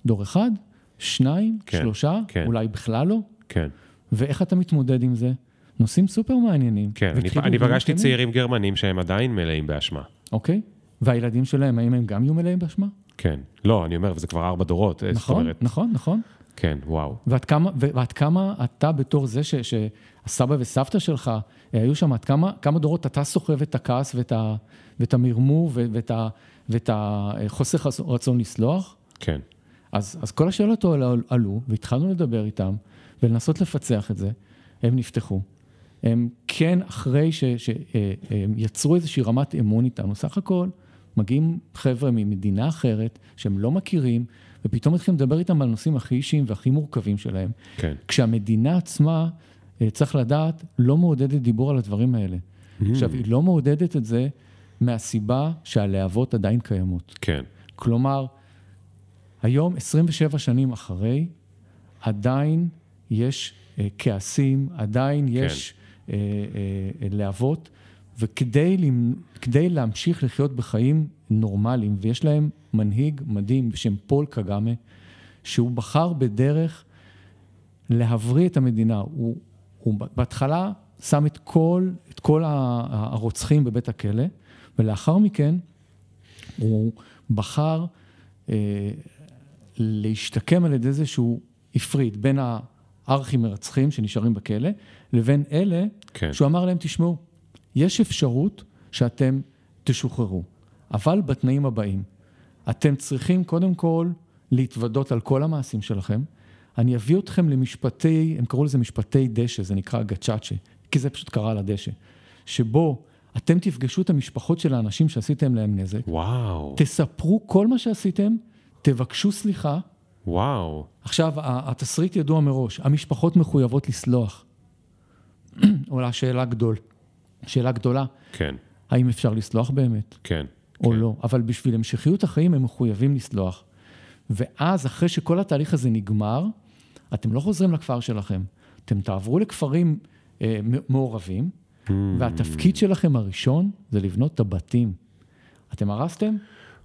דור אחד? שניים? כן, שלושה? כן. אולי בכלל לא? כן, ואיך אתה מתמודד עם זה? נושאים סופר מעניינים. כן. אני, אני פגשתי. צעירים גרמנים שהם עדיין מלאים באשמה. אוקיי. והילדים שלהם, האם הם גם יהיו מלאים באשמה? כן. לא, אני אומר, וזה כבר ארבע דורות. אה, נכון, אומרת, נכון, נכון. כן, וואו. ועד כמה, ועד כמה אתה בתור זה ש, שהסבא וסבתא שלך אה, היו שם, עד כמה, כמה דורות אתה סוחב את הכעס ואת, ה, ואת המרמור ואת, ה, ואת החוסר חס- רצון לסלוח? כן, אז, אז כל השאלות האלה עלו, והתחלנו לדבר איתם, ולנסות לפצח את זה. הם נפתחו. הם כן, אחרי שהם יצרו איזושהי רמת אמון איתנו, סך הכל מגיעים חבר'ה ממדינה אחרת, שהם לא מכירים, ופתאום מתחילים לדבר איתם על נושאים הכי אישיים והכי מורכבים שלהם. כן. כשהמדינה עצמה אה, צריך לדעת, לא מעודדת דיבור על הדברים האלה. Mm. עכשיו, היא לא מעודדת את זה מהסיבה שהלהבות עדיין קיימות. כן. כלומר, היום, 27 שנים אחרי, עדיין יש אה, כעסים, עדיין יש אה, אה, להבות, וכדי כדי להמשיך לחיות בחיים נורמליים, ויש להם מנהיג מדהים בשם פול קגאמה, שהוא בחר בדרך להבריא את המדינה. הוא, הוא בהתחלה שם את כל, את כל הרוצחים בבית הכלא, ולאחר מכן הוא בחר אה, להשתקם על ידי זה שהוא הפריד בין הארכי מרצחים שנשארים בכלא, לבין אלה כן. שהוא אמר להם, תשמעו, יש אפשרות שאתם תשוחררו, אבל בתנאים הבאים. אתם צריכים קודם כל להתוודות על כל המעשים שלכם. אני אביא אתכם למשפטי, הם קראו לזה משפטי דשא, זה נקרא גצ'אצ'ה, כי זה פשוט קרה על הדשא, שבו אתם תפגשו את המשפחות של האנשים שעשיתם להם נזק, וואו, תספרו כל מה שעשיתם, תבקשו סליחה. וואו. עכשיו, התסריט ידוע מראש, המשפחות מחויבות לסלוח. (clears throat) עולה שאלה גדול, שאלה גדולה, כן, האם אפשר לסלוח באמת כן. או כן. לא, אבל בשביל המשכיות החיים הם מחויבים לסלוח. ואז, אחרי שכל התהליך הזה נגמר, אתם לא חוזרים לכפר שלכם, אתם תעברו לכפרים אה, מעורבים. והתפקיד שלכם הראשון זה לבנות את הבתים. אתם הרסתם,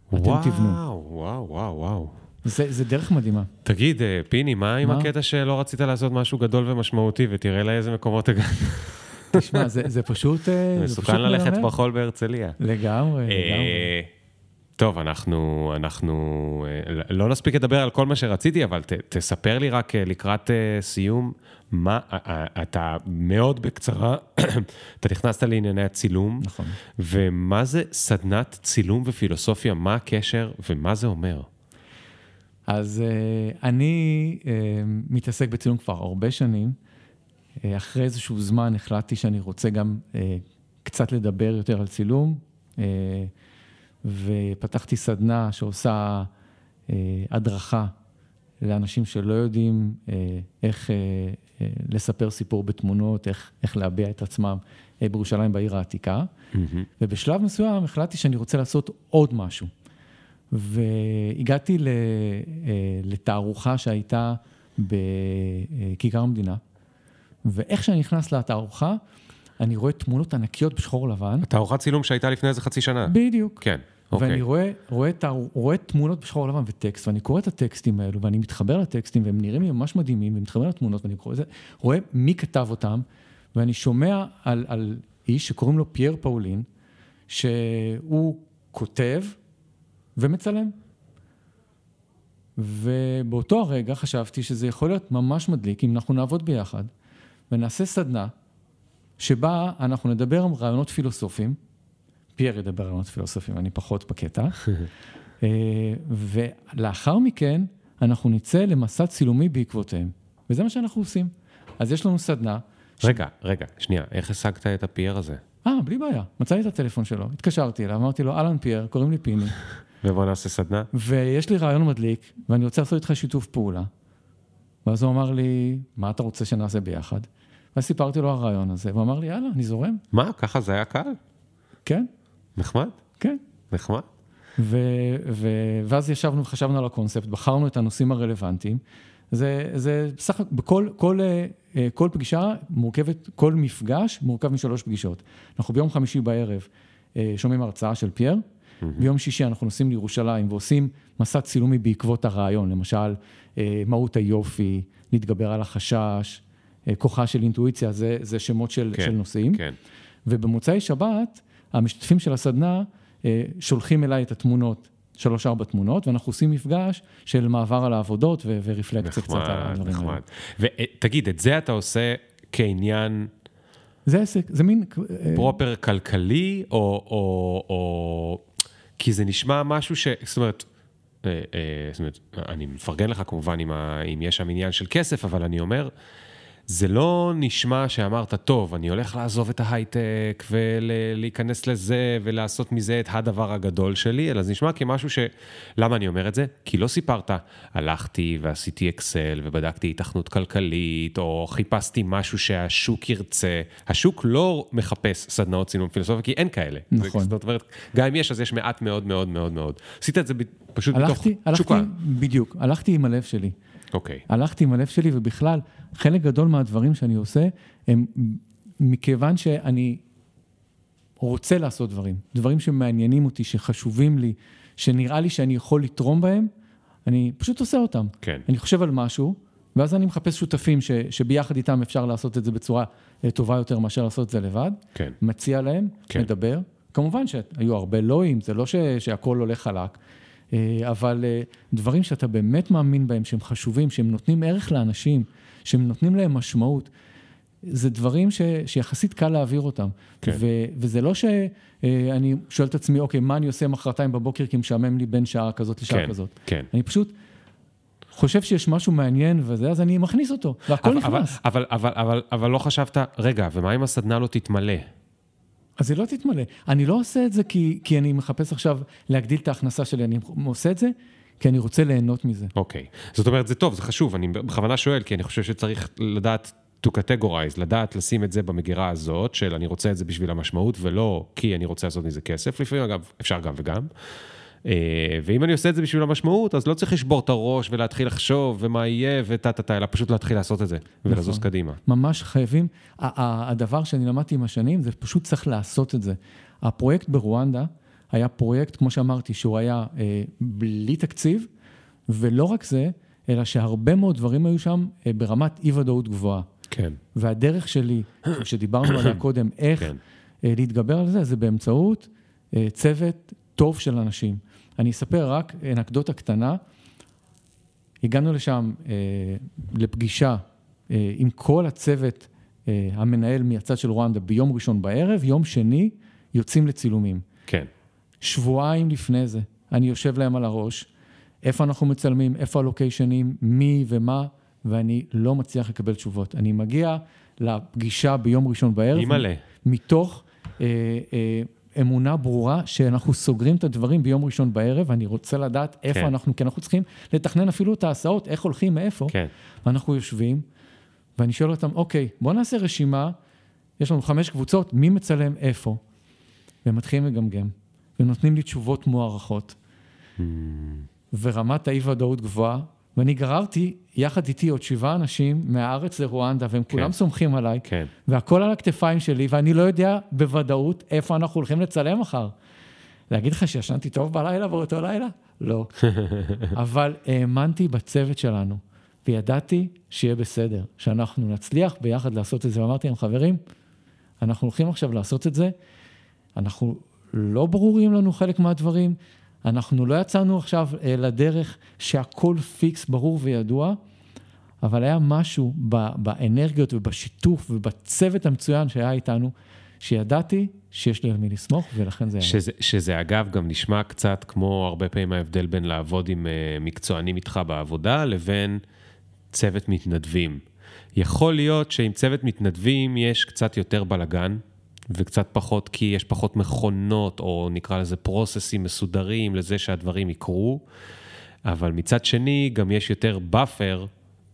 אתם תבנו. וואו, וואו, וואו, וואו. זה, זה דרך מדהימה. תגיד, אה, פיני, מה עם מה? הקטע שלא רצית לעשות משהו גדול ומשמעותי, ותראה לאיזה מקומות הגעת? תשמע, זה, זה פשוט... אה, זה פשוט מסוכן ללכת מרמר. בחול בהרצליה. לגמרי, לגמרי. אה, טוב, אנחנו, אנחנו אה, לא נספיק לדבר על כל מה שרציתי, אבל ת, תספר לי רק לקראת סיום, מה, אה, אה, אתה מאוד בקצרה, (clears throat) אתה נכנסת לענייני הצילום, נכון. ומה זה סדנת צילום ופילוסופיה, מה הקשר ומה זה אומר? אז uh, אני uh, מתעסק בצילום כבר הרבה שנים. Uh, אחרי איזשהו זמן החלטתי שאני רוצה גם uh, קצת לדבר יותר על צילום, uh, ופתחתי סדנה שעושה uh, הדרכה לאנשים שלא יודעים uh, איך uh, לספר סיפור בתמונות, איך, איך להביע את עצמם uh, בירושלים בעיר העתיקה. ובשלב מסוים החלטתי שאני רוצה לעשות עוד משהו. והגעתי אה, לתערוכה שהייתה בכיכר המדינה, ואיך שאני נכנס לתערוכה, אני רואה תמונות ענקיות בשחור לבן. תערוכת צילום שהייתה לפני איזה חצי שנה. בדיוק. כן, ואני אוקיי. רואה, רואה, תער- רואה תמונות בשחור לבן וטקסט, ואני קורא את הטקסטים האלו, ואני מתחבר לטקסטים, והם נראים לי ממש מדהימים, ומתחבר לתמונות, ואני קורא את זה, רואה מי כתב אותם, ואני שומע על, על איש שקוראים לו פייר פאולין, שהוא כותב ומצלם. ובאותו הרגע חשבתי שזה יכול להיות ממש מדליק אם אנחנו נעבוד ביחד ונעשה סדנה שבה אנחנו נדבר על רעיונות פילוסופיים, פייר ידבר על רעיונות פילוסופיים, אני פחות בקטע, (laughs) אה, ולאחר מכן אנחנו נצא למסע צילומי בעקבותיהם, וזה מה שאנחנו עושים. אז יש לנו סדנה, רגע, רגע, שנייה, איך השגת את הפייר הזה? אה, בלי בעיה, מצא לי את הטלפון שלו, התקשרתי אליו, אמרתי לו, אהלן פייר, קוראים לי פיני. (laughs) ובוא נעשה סדנה. ויש לי רעיון מדליק, ואני רוצה לעשות איתך שיתוף פעולה. ואז הוא אמר לי, מה אתה רוצה שנעשה ביחד? ואז סיפרתי לו הרעיון הזה, והוא אמר לי, יאללה, אני זורם. מה, ככה זה היה קל? כן, נחמד? כן. נחמד? ו- ו- ואז ישבנו וחשבנו על הקונספט, בחרנו את הנושאים הרלוונטיים. זה, זה בסך הכל, בכל כל, אה, כל פגישה מורכבת, כל מפגש מורכב משלוש פגישות. אנחנו ביום חמישי בערב אה, שומעים הרצאה של פייר, ביום שישי אנחנו נוסעים לירושלים ועושים מסע צילומי בעקבות הרעיון, למשל, אה, מהות היופי, להתגבר על החשש, כוחה של אינטואיציה, זה, זה שמות של, כן, של נושאים. כן. ובמוצאי שבת, המשתתפים של הסדנה אה, שולחים אליי את התמונות, שלוש-ארבע תמונות, ואנחנו עושים מפגש של מעבר על העבודות ורפלקציה קצת על נחמד, הדברים האלה. נחמד. ותגיד, את זה אתה עושה כעניין זה עסק, זה מין... אה, פרופר כלכלי, או, או, או... כי זה נשמע משהו ש... זאת אומרת, אה, אה, זאת אומרת, אני מפרגן לך כמובן אם, ה... אם יש שם עניין של כסף, אבל אני אומר, זה לא נשמע שאמרת, טוב, אני הולך לעזוב את ההייטק ולהיכנס לזה ולעשות מזה את הדבר הגדול שלי, אלא זה נשמע כמשהו ש... למה אני אומר את זה? כי לא סיפרת, הלכתי ועשיתי אקסל ובדקתי התכנות כלכלית, או חיפשתי משהו שהשוק ירצה. השוק לא מחפש סדנאות צילום פילוסופיה, כי אין כאלה. נכון. זאת אומרת, גם אם יש, אז יש מעט מאוד מאוד מאוד מאוד. עשית את זה פשוט הלכתי, מתוך הלכתי, תשוקה. בדיוק, הלכתי עם הלב שלי. אוקיי. הלכתי עם הלב שלי, ובכלל, חלק גדול מהדברים שאני עושה, הם מכיוון שאני רוצה לעשות דברים, דברים שמעניינים אותי, שחשובים לי, שנראה לי שאני יכול לתרום בהם, אני פשוט עושה אותם. כן. אני חושב על משהו, ואז אני מחפש שותפים ש, שביחד איתם אפשר לעשות את זה בצורה אה, טובה יותר מאשר לעשות את זה לבד. כן. מציע להם, כן. מדבר. כמובן שהיו הרבה לואים, זה לא ש, שהכל הולך חלק, אבל אה, דברים שאתה באמת מאמין בהם, שהם חשובים, שהם נותנים ערך לאנשים, שהם נותנים להם משמעות, זה דברים ש, שיחסית קל להעביר אותם. כן. ו, וזה לא שאני שואל את עצמי, אוקיי, מה אני עושה מחרתיים בבוקר כי משעמם לי בין שעה כזאת לשעה כן, כזאת. כן. אני פשוט חושב שיש משהו מעניין וזה, אז אני מכניס אותו, והכל אבל, נכנס. אבל, אבל, אבל, אבל לא חשבת, רגע, ומה אם הסדנה לא תתמלא? אז היא לא תתמלא. אני לא עושה את זה כי, כי אני מחפש עכשיו להגדיל את ההכנסה שלי, אני עושה את זה כי אני רוצה ליהנות מזה. אוקיי. זאת אומרת, זה טוב, זה חשוב, אני בכוונה שואל, כי אני חושב שצריך לדעת to categorize, לדעת לשים את זה במגירה הזאת, של אני רוצה את זה בשביל המשמעות, ולא כי אני רוצה לעשות מזה כסף. לפעמים, אגב, אפשר גם וגם. אה, ואם אני עושה את זה בשביל המשמעות, אז לא צריך לשבור את הראש ולהתחיל לחשוב ומה יהיה וטה-טה-טה, אלא פשוט להתחיל לעשות את זה ולזוז נכון. קדימה. ממש חייבים. הדבר שאני למדתי עם השנים, זה פשוט צריך לעשות את זה. הפרויקט ברואנדה היה פרויקט, כמו שאמרתי, שהוא היה אה, בלי תקציב, ולא רק זה, אלא שהרבה מאוד דברים היו שם אה, ברמת אי-ודאות גבוהה. כן. והדרך שלי, שדיברנו עליה (coughs) קודם, איך כן. להתגבר על זה, זה באמצעות צוות טוב של אנשים. אני אספר רק אנקדוטה קטנה. הגענו לשם אה, לפגישה אה, עם כל הצוות אה, המנהל מהצד של רואנדה ביום ראשון בערב, יום שני יוצאים לצילומים. כן. שבועיים לפני זה, אני יושב להם על הראש, איפה אנחנו מצלמים, איפה הלוקיישנים, מי ומה, ואני לא מצליח לקבל תשובות. אני מגיע לפגישה ביום ראשון בערב, אימא'לה. מתוך אה, אה, אמונה ברורה שאנחנו סוגרים את הדברים ביום ראשון בערב, ואני רוצה לדעת איפה כן. אנחנו, כי אנחנו צריכים לתכנן אפילו את ההסעות, איך הולכים, מאיפה. כן. ואנחנו יושבים, ואני שואל אותם, אוקיי, בואו נעשה רשימה, יש לנו חמש קבוצות, מי מצלם איפה? והם מתחילים לגמגם, ונותנים לי תשובות מוערכות. ורמת האי-ודאות גבוהה, ואני גררתי יחד איתי עוד שבעה אנשים מהארץ לרואנדה, והם כולם סומכים עליי, כן. והכל על הכתפיים שלי, ואני לא יודע בוודאות איפה אנחנו הולכים לצלם מחר. להגיד לך שישנתי טוב בלילה באותו לילה? לא. (laughs) אבל האמנתי בצוות שלנו, וידעתי שיהיה בסדר, שאנחנו נצליח ביחד לעשות את זה. ואמרתי להם, חברים, אנחנו הולכים עכשיו לעשות את זה, אנחנו לא ברורים לנו חלק מהדברים, אנחנו לא יצאנו עכשיו אה, לדרך שהכל פיקס, ברור וידוע, אבל היה משהו באנרגיות ובשיתוף ובצוות המצוין שהיה איתנו, שידעתי שיש לי על מי לסמוך, ולכן זה היה. שזה, שזה אגב גם נשמע קצת כמו הרבה פעמים ההבדל בין לעבוד עם uh, מקצוענים איתך בעבודה לבין צוות מתנדבים. יכול להיות שעם צוות מתנדבים יש קצת יותר בלגן וקצת פחות כי יש פחות מכונות או נקרא לזה פרוססים מסודרים לזה שהדברים יקרו, אבל מצד שני גם יש יותר buffer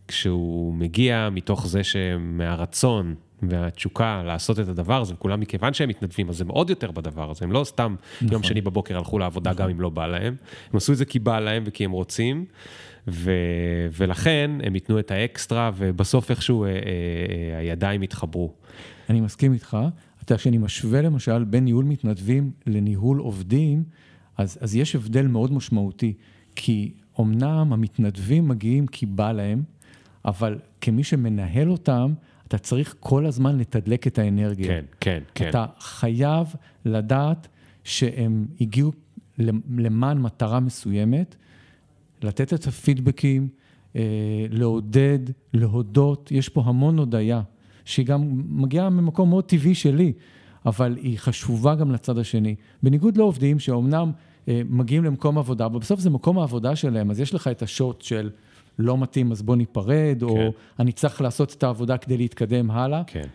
כשהוא מגיע מתוך זה שמהרצון והתשוקה לעשות את הדבר הזה, וכולם מכיוון שהם מתנדבים, אז הם עוד יותר בדבר הזה, הם לא סתם נכון. יום שני בבוקר הלכו לעבודה נכון. גם אם לא בא להם, הם עשו את זה כי בא להם וכי הם רוצים, ו... ולכן הם ייתנו את האקסטרה, ובסוף איכשהו אה, אה, אה, הידיים יתחברו. אני מסכים איתך. אתה יודע, כשאני משווה למשל בין ניהול מתנדבים לניהול עובדים, אז, אז יש הבדל מאוד משמעותי, כי אמנם המתנדבים מגיעים כי בא להם, אבל כמי שמנהל אותם, אתה צריך כל הזמן לתדלק את האנרגיה. כן, כן, כן. אתה חייב לדעת שהם הגיעו למען מטרה מסוימת, לתת את הפידבקים, אה, לעודד, להודות, יש פה המון הודיה, שהיא גם מגיעה ממקום מאוד טבעי שלי, אבל היא חשובה גם לצד השני. בניגוד לעובדים שאומנם אה, מגיעים למקום עבודה, אבל בסוף זה מקום העבודה שלהם, אז יש לך את השוט של לא מתאים אז בוא ניפרד, כן. או אני צריך לעשות את העבודה כדי להתקדם הלאה. כן.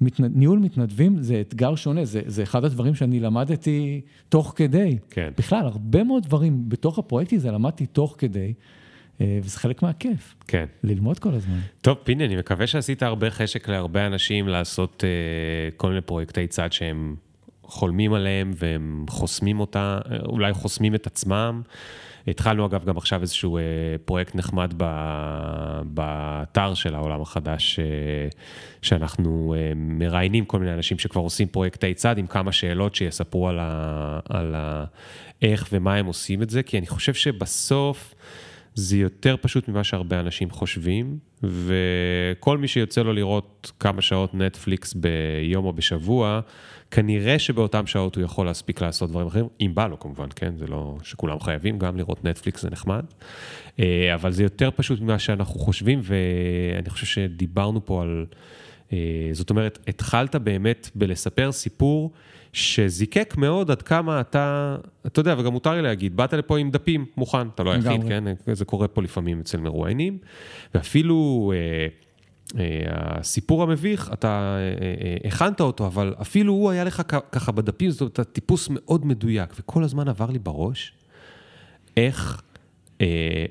מתנ... ניהול מתנדבים זה אתגר שונה, זה, זה אחד הדברים שאני למדתי תוך כדי. כן. בכלל, הרבה מאוד דברים בתוך הפרויקט הזה למדתי תוך כדי, וזה חלק מהכיף, כן. ללמוד כל הזמן. טוב, פיני, אני מקווה שעשית הרבה חשק להרבה אנשים לעשות אה, כל מיני פרויקטי צד שהם חולמים עליהם והם חוסמים אותה, אה, אולי חוסמים את עצמם. התחלנו אגב גם עכשיו איזשהו אה, פרויקט נחמד ב, באתר של העולם החדש, אה, שאנחנו אה, מראיינים כל מיני אנשים שכבר עושים פרויקטי צד עם כמה שאלות שיספרו על, ה, על ה, איך ומה הם עושים את זה, כי אני חושב שבסוף... זה יותר פשוט ממה שהרבה אנשים חושבים, וכל מי שיוצא לו לראות כמה שעות נטפליקס ביום או בשבוע, כנראה שבאותן שעות הוא יכול להספיק לעשות דברים אחרים, אם בא לו כמובן, כן? זה לא שכולם חייבים, גם לראות נטפליקס זה נחמד. אה, אבל זה יותר פשוט ממה שאנחנו חושבים, ואני חושב שדיברנו פה על... אה, זאת אומרת, התחלת באמת בלספר סיפור שזיקק מאוד עד כמה אתה, אתה יודע, וגם מותר לי להגיד, באת לפה עם דפים מוכן, אתה לא היחיד, כן? זה קורה פה לפעמים אצל מרואיינים, ואפילו... אה, אה, הסיפור המביך, אתה הכנת אותו, אבל אפילו הוא היה לך ככה בדפים, זאת אומרת, טיפוס מאוד מדויק, וכל הזמן עבר לי בראש איך אה,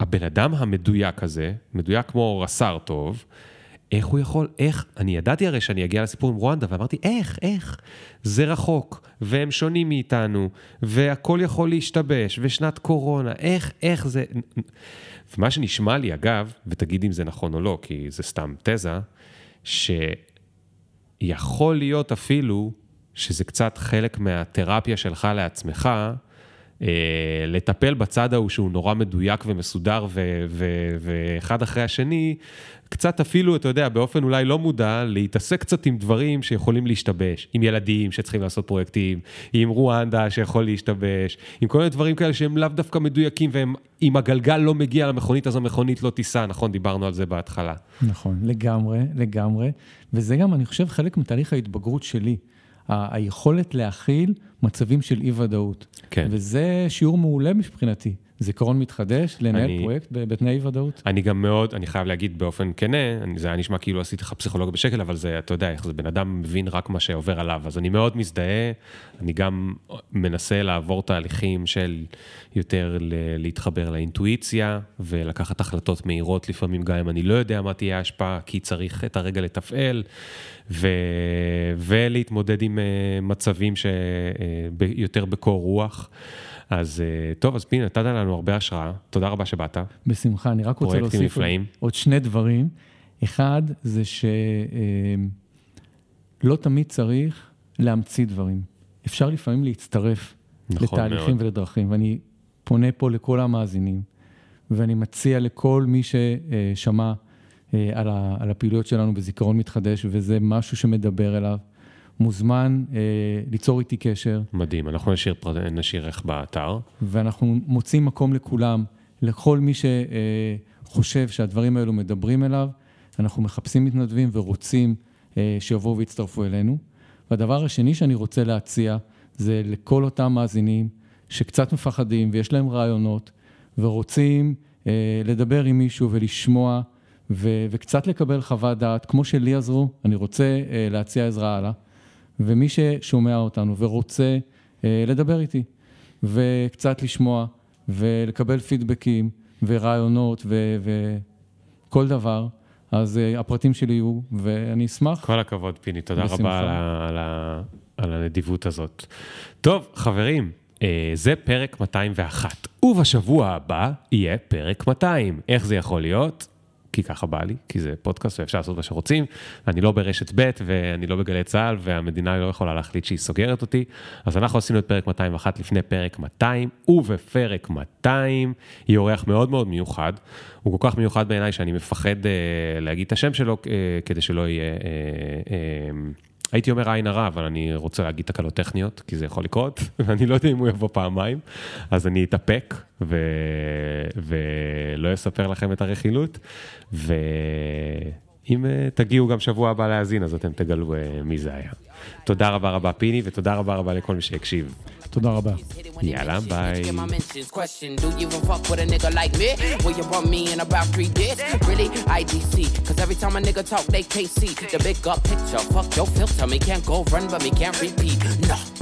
הבן אדם המדויק הזה, מדויק כמו רס"ר טוב, איך הוא יכול, איך, אני ידעתי הרי שאני אגיע לסיפור עם רואנדה, ואמרתי, איך, איך? זה רחוק, והם שונים מאיתנו, והכל יכול להשתבש, ושנת קורונה, איך, איך זה... ומה שנשמע לי, אגב, ותגיד אם זה נכון או לא, כי זה סתם תזה, שיכול להיות אפילו שזה קצת חלק מהתרפיה שלך לעצמך, לטפל בצד ההוא שהוא נורא מדויק ומסודר ואחד אחרי השני, קצת אפילו, אתה יודע, באופן אולי לא מודע, להתעסק קצת עם דברים שיכולים להשתבש, עם ילדים שצריכים לעשות פרויקטים, עם רואנדה שיכול להשתבש, עם כל מיני דברים כאלה שהם לאו דווקא מדויקים, ואם הגלגל לא מגיע למכונית, אז המכונית לא תיסע, נכון? דיברנו על זה בהתחלה. נכון, לגמרי, לגמרי, וזה גם, אני חושב, חלק מתהליך ההתבגרות שלי. היכולת להכיל מצבים של אי-ודאות. כן. וזה שיעור מעולה מבחינתי. זיכרון מתחדש, לנהל אני- פרויקט בתנאי ודאות. אני גם מאוד, אני חייב להגיד באופן כנה, אני- זה היה נשמע כאילו עשיתי לך פסיכולוגיה בשקל, אבל זה, אתה יודע, איך זה בן אדם מבין רק מה שעובר עליו, אז אני מאוד מזדהה, אני גם מנסה לעבור תהליכים של יותר ל- להתחבר לאינטואיציה, ולקחת החלטות מהירות לפעמים, גם אם אני לא יודע מה תהיה ההשפעה, כי צריך את הרגע לתפעל, ו... ולהתמודד עם אה, מצבים שיותר בקור רוח. אז אה, טוב, אז פינה, נתת לנו הרבה השראה, תודה רבה שבאת. בשמחה, אני רק רוצה להוסיף עוד. עוד שני דברים. אחד, זה שלא תמיד צריך להמציא דברים. אפשר לפעמים להצטרף נכון לתהליכים מאוד. ולדרכים, ואני פונה פה לכל המאזינים, ואני מציע לכל מי ששמע אה, על הפעילויות שלנו בזיכרון מתחדש, וזה משהו שמדבר אליו, מוזמן אה, ליצור איתי קשר, מדהים, אנחנו נשאיר, נשאיר איך באתר. ואנחנו מוצאים מקום לכולם, לכל מי שחושב שהדברים האלו מדברים אליו, אנחנו מחפשים מתנדבים ורוצים אה, שיבואו ויצטרפו אלינו. והדבר השני שאני רוצה להציע, זה לכל אותם מאזינים שקצת מפחדים ויש להם רעיונות, ורוצים אה, לדבר עם מישהו ולשמוע, ו- וקצת לקבל חוות דעת, כמו שלי עזרו, אני רוצה אה, להציע עזרה הלאה. ומי ששומע אותנו ורוצה אה, לדבר איתי, וקצת לשמוע, ולקבל פידבקים, ורעיונות, וכל דבר, אז אה, הפרטים שלי יהיו, ואני אשמח. כל הכבוד, פיני, תודה בשמחה. רבה על, ה, על, ה, על הנדיבות הזאת. טוב, חברים, אה, זה פרק 201, ובשבוע הבא יהיה פרק 200. איך זה יכול להיות? כי ככה בא לי, כי זה פודקאסט ואפשר לעשות מה שרוצים. אני לא ברשת ב' ואני לא בגלי צה"ל, והמדינה לא יכולה להחליט שהיא סוגרת אותי. אז אנחנו עשינו את פרק 201 לפני פרק 200, ובפרק 200 יהיה אורח מאוד מאוד מיוחד. הוא כל כך מיוחד בעיניי שאני מפחד אה, להגיד את השם שלו, אה, כדי שלא יהיה... אה, אה, הייתי אומר עין הרע, אבל אני רוצה להגיד תקלות טכניות, כי זה יכול לקרות, (laughs) ואני לא יודע אם הוא יבוא פעמיים, אז אני אתאפק ו... ולא אספר לכם את הרכילות, אם אה, תגיעו גם שבוע הבא להאזין, אז אתם תגלו אה, מי זה היה. תודה רבה רבה פיני, ותודה רבה רבה לכל מי שהקשיב. תודה רבה. יאללה, ביי. Talk, they. The big up picture, fuck your filter. Me can't go run, but me can't repeat. No.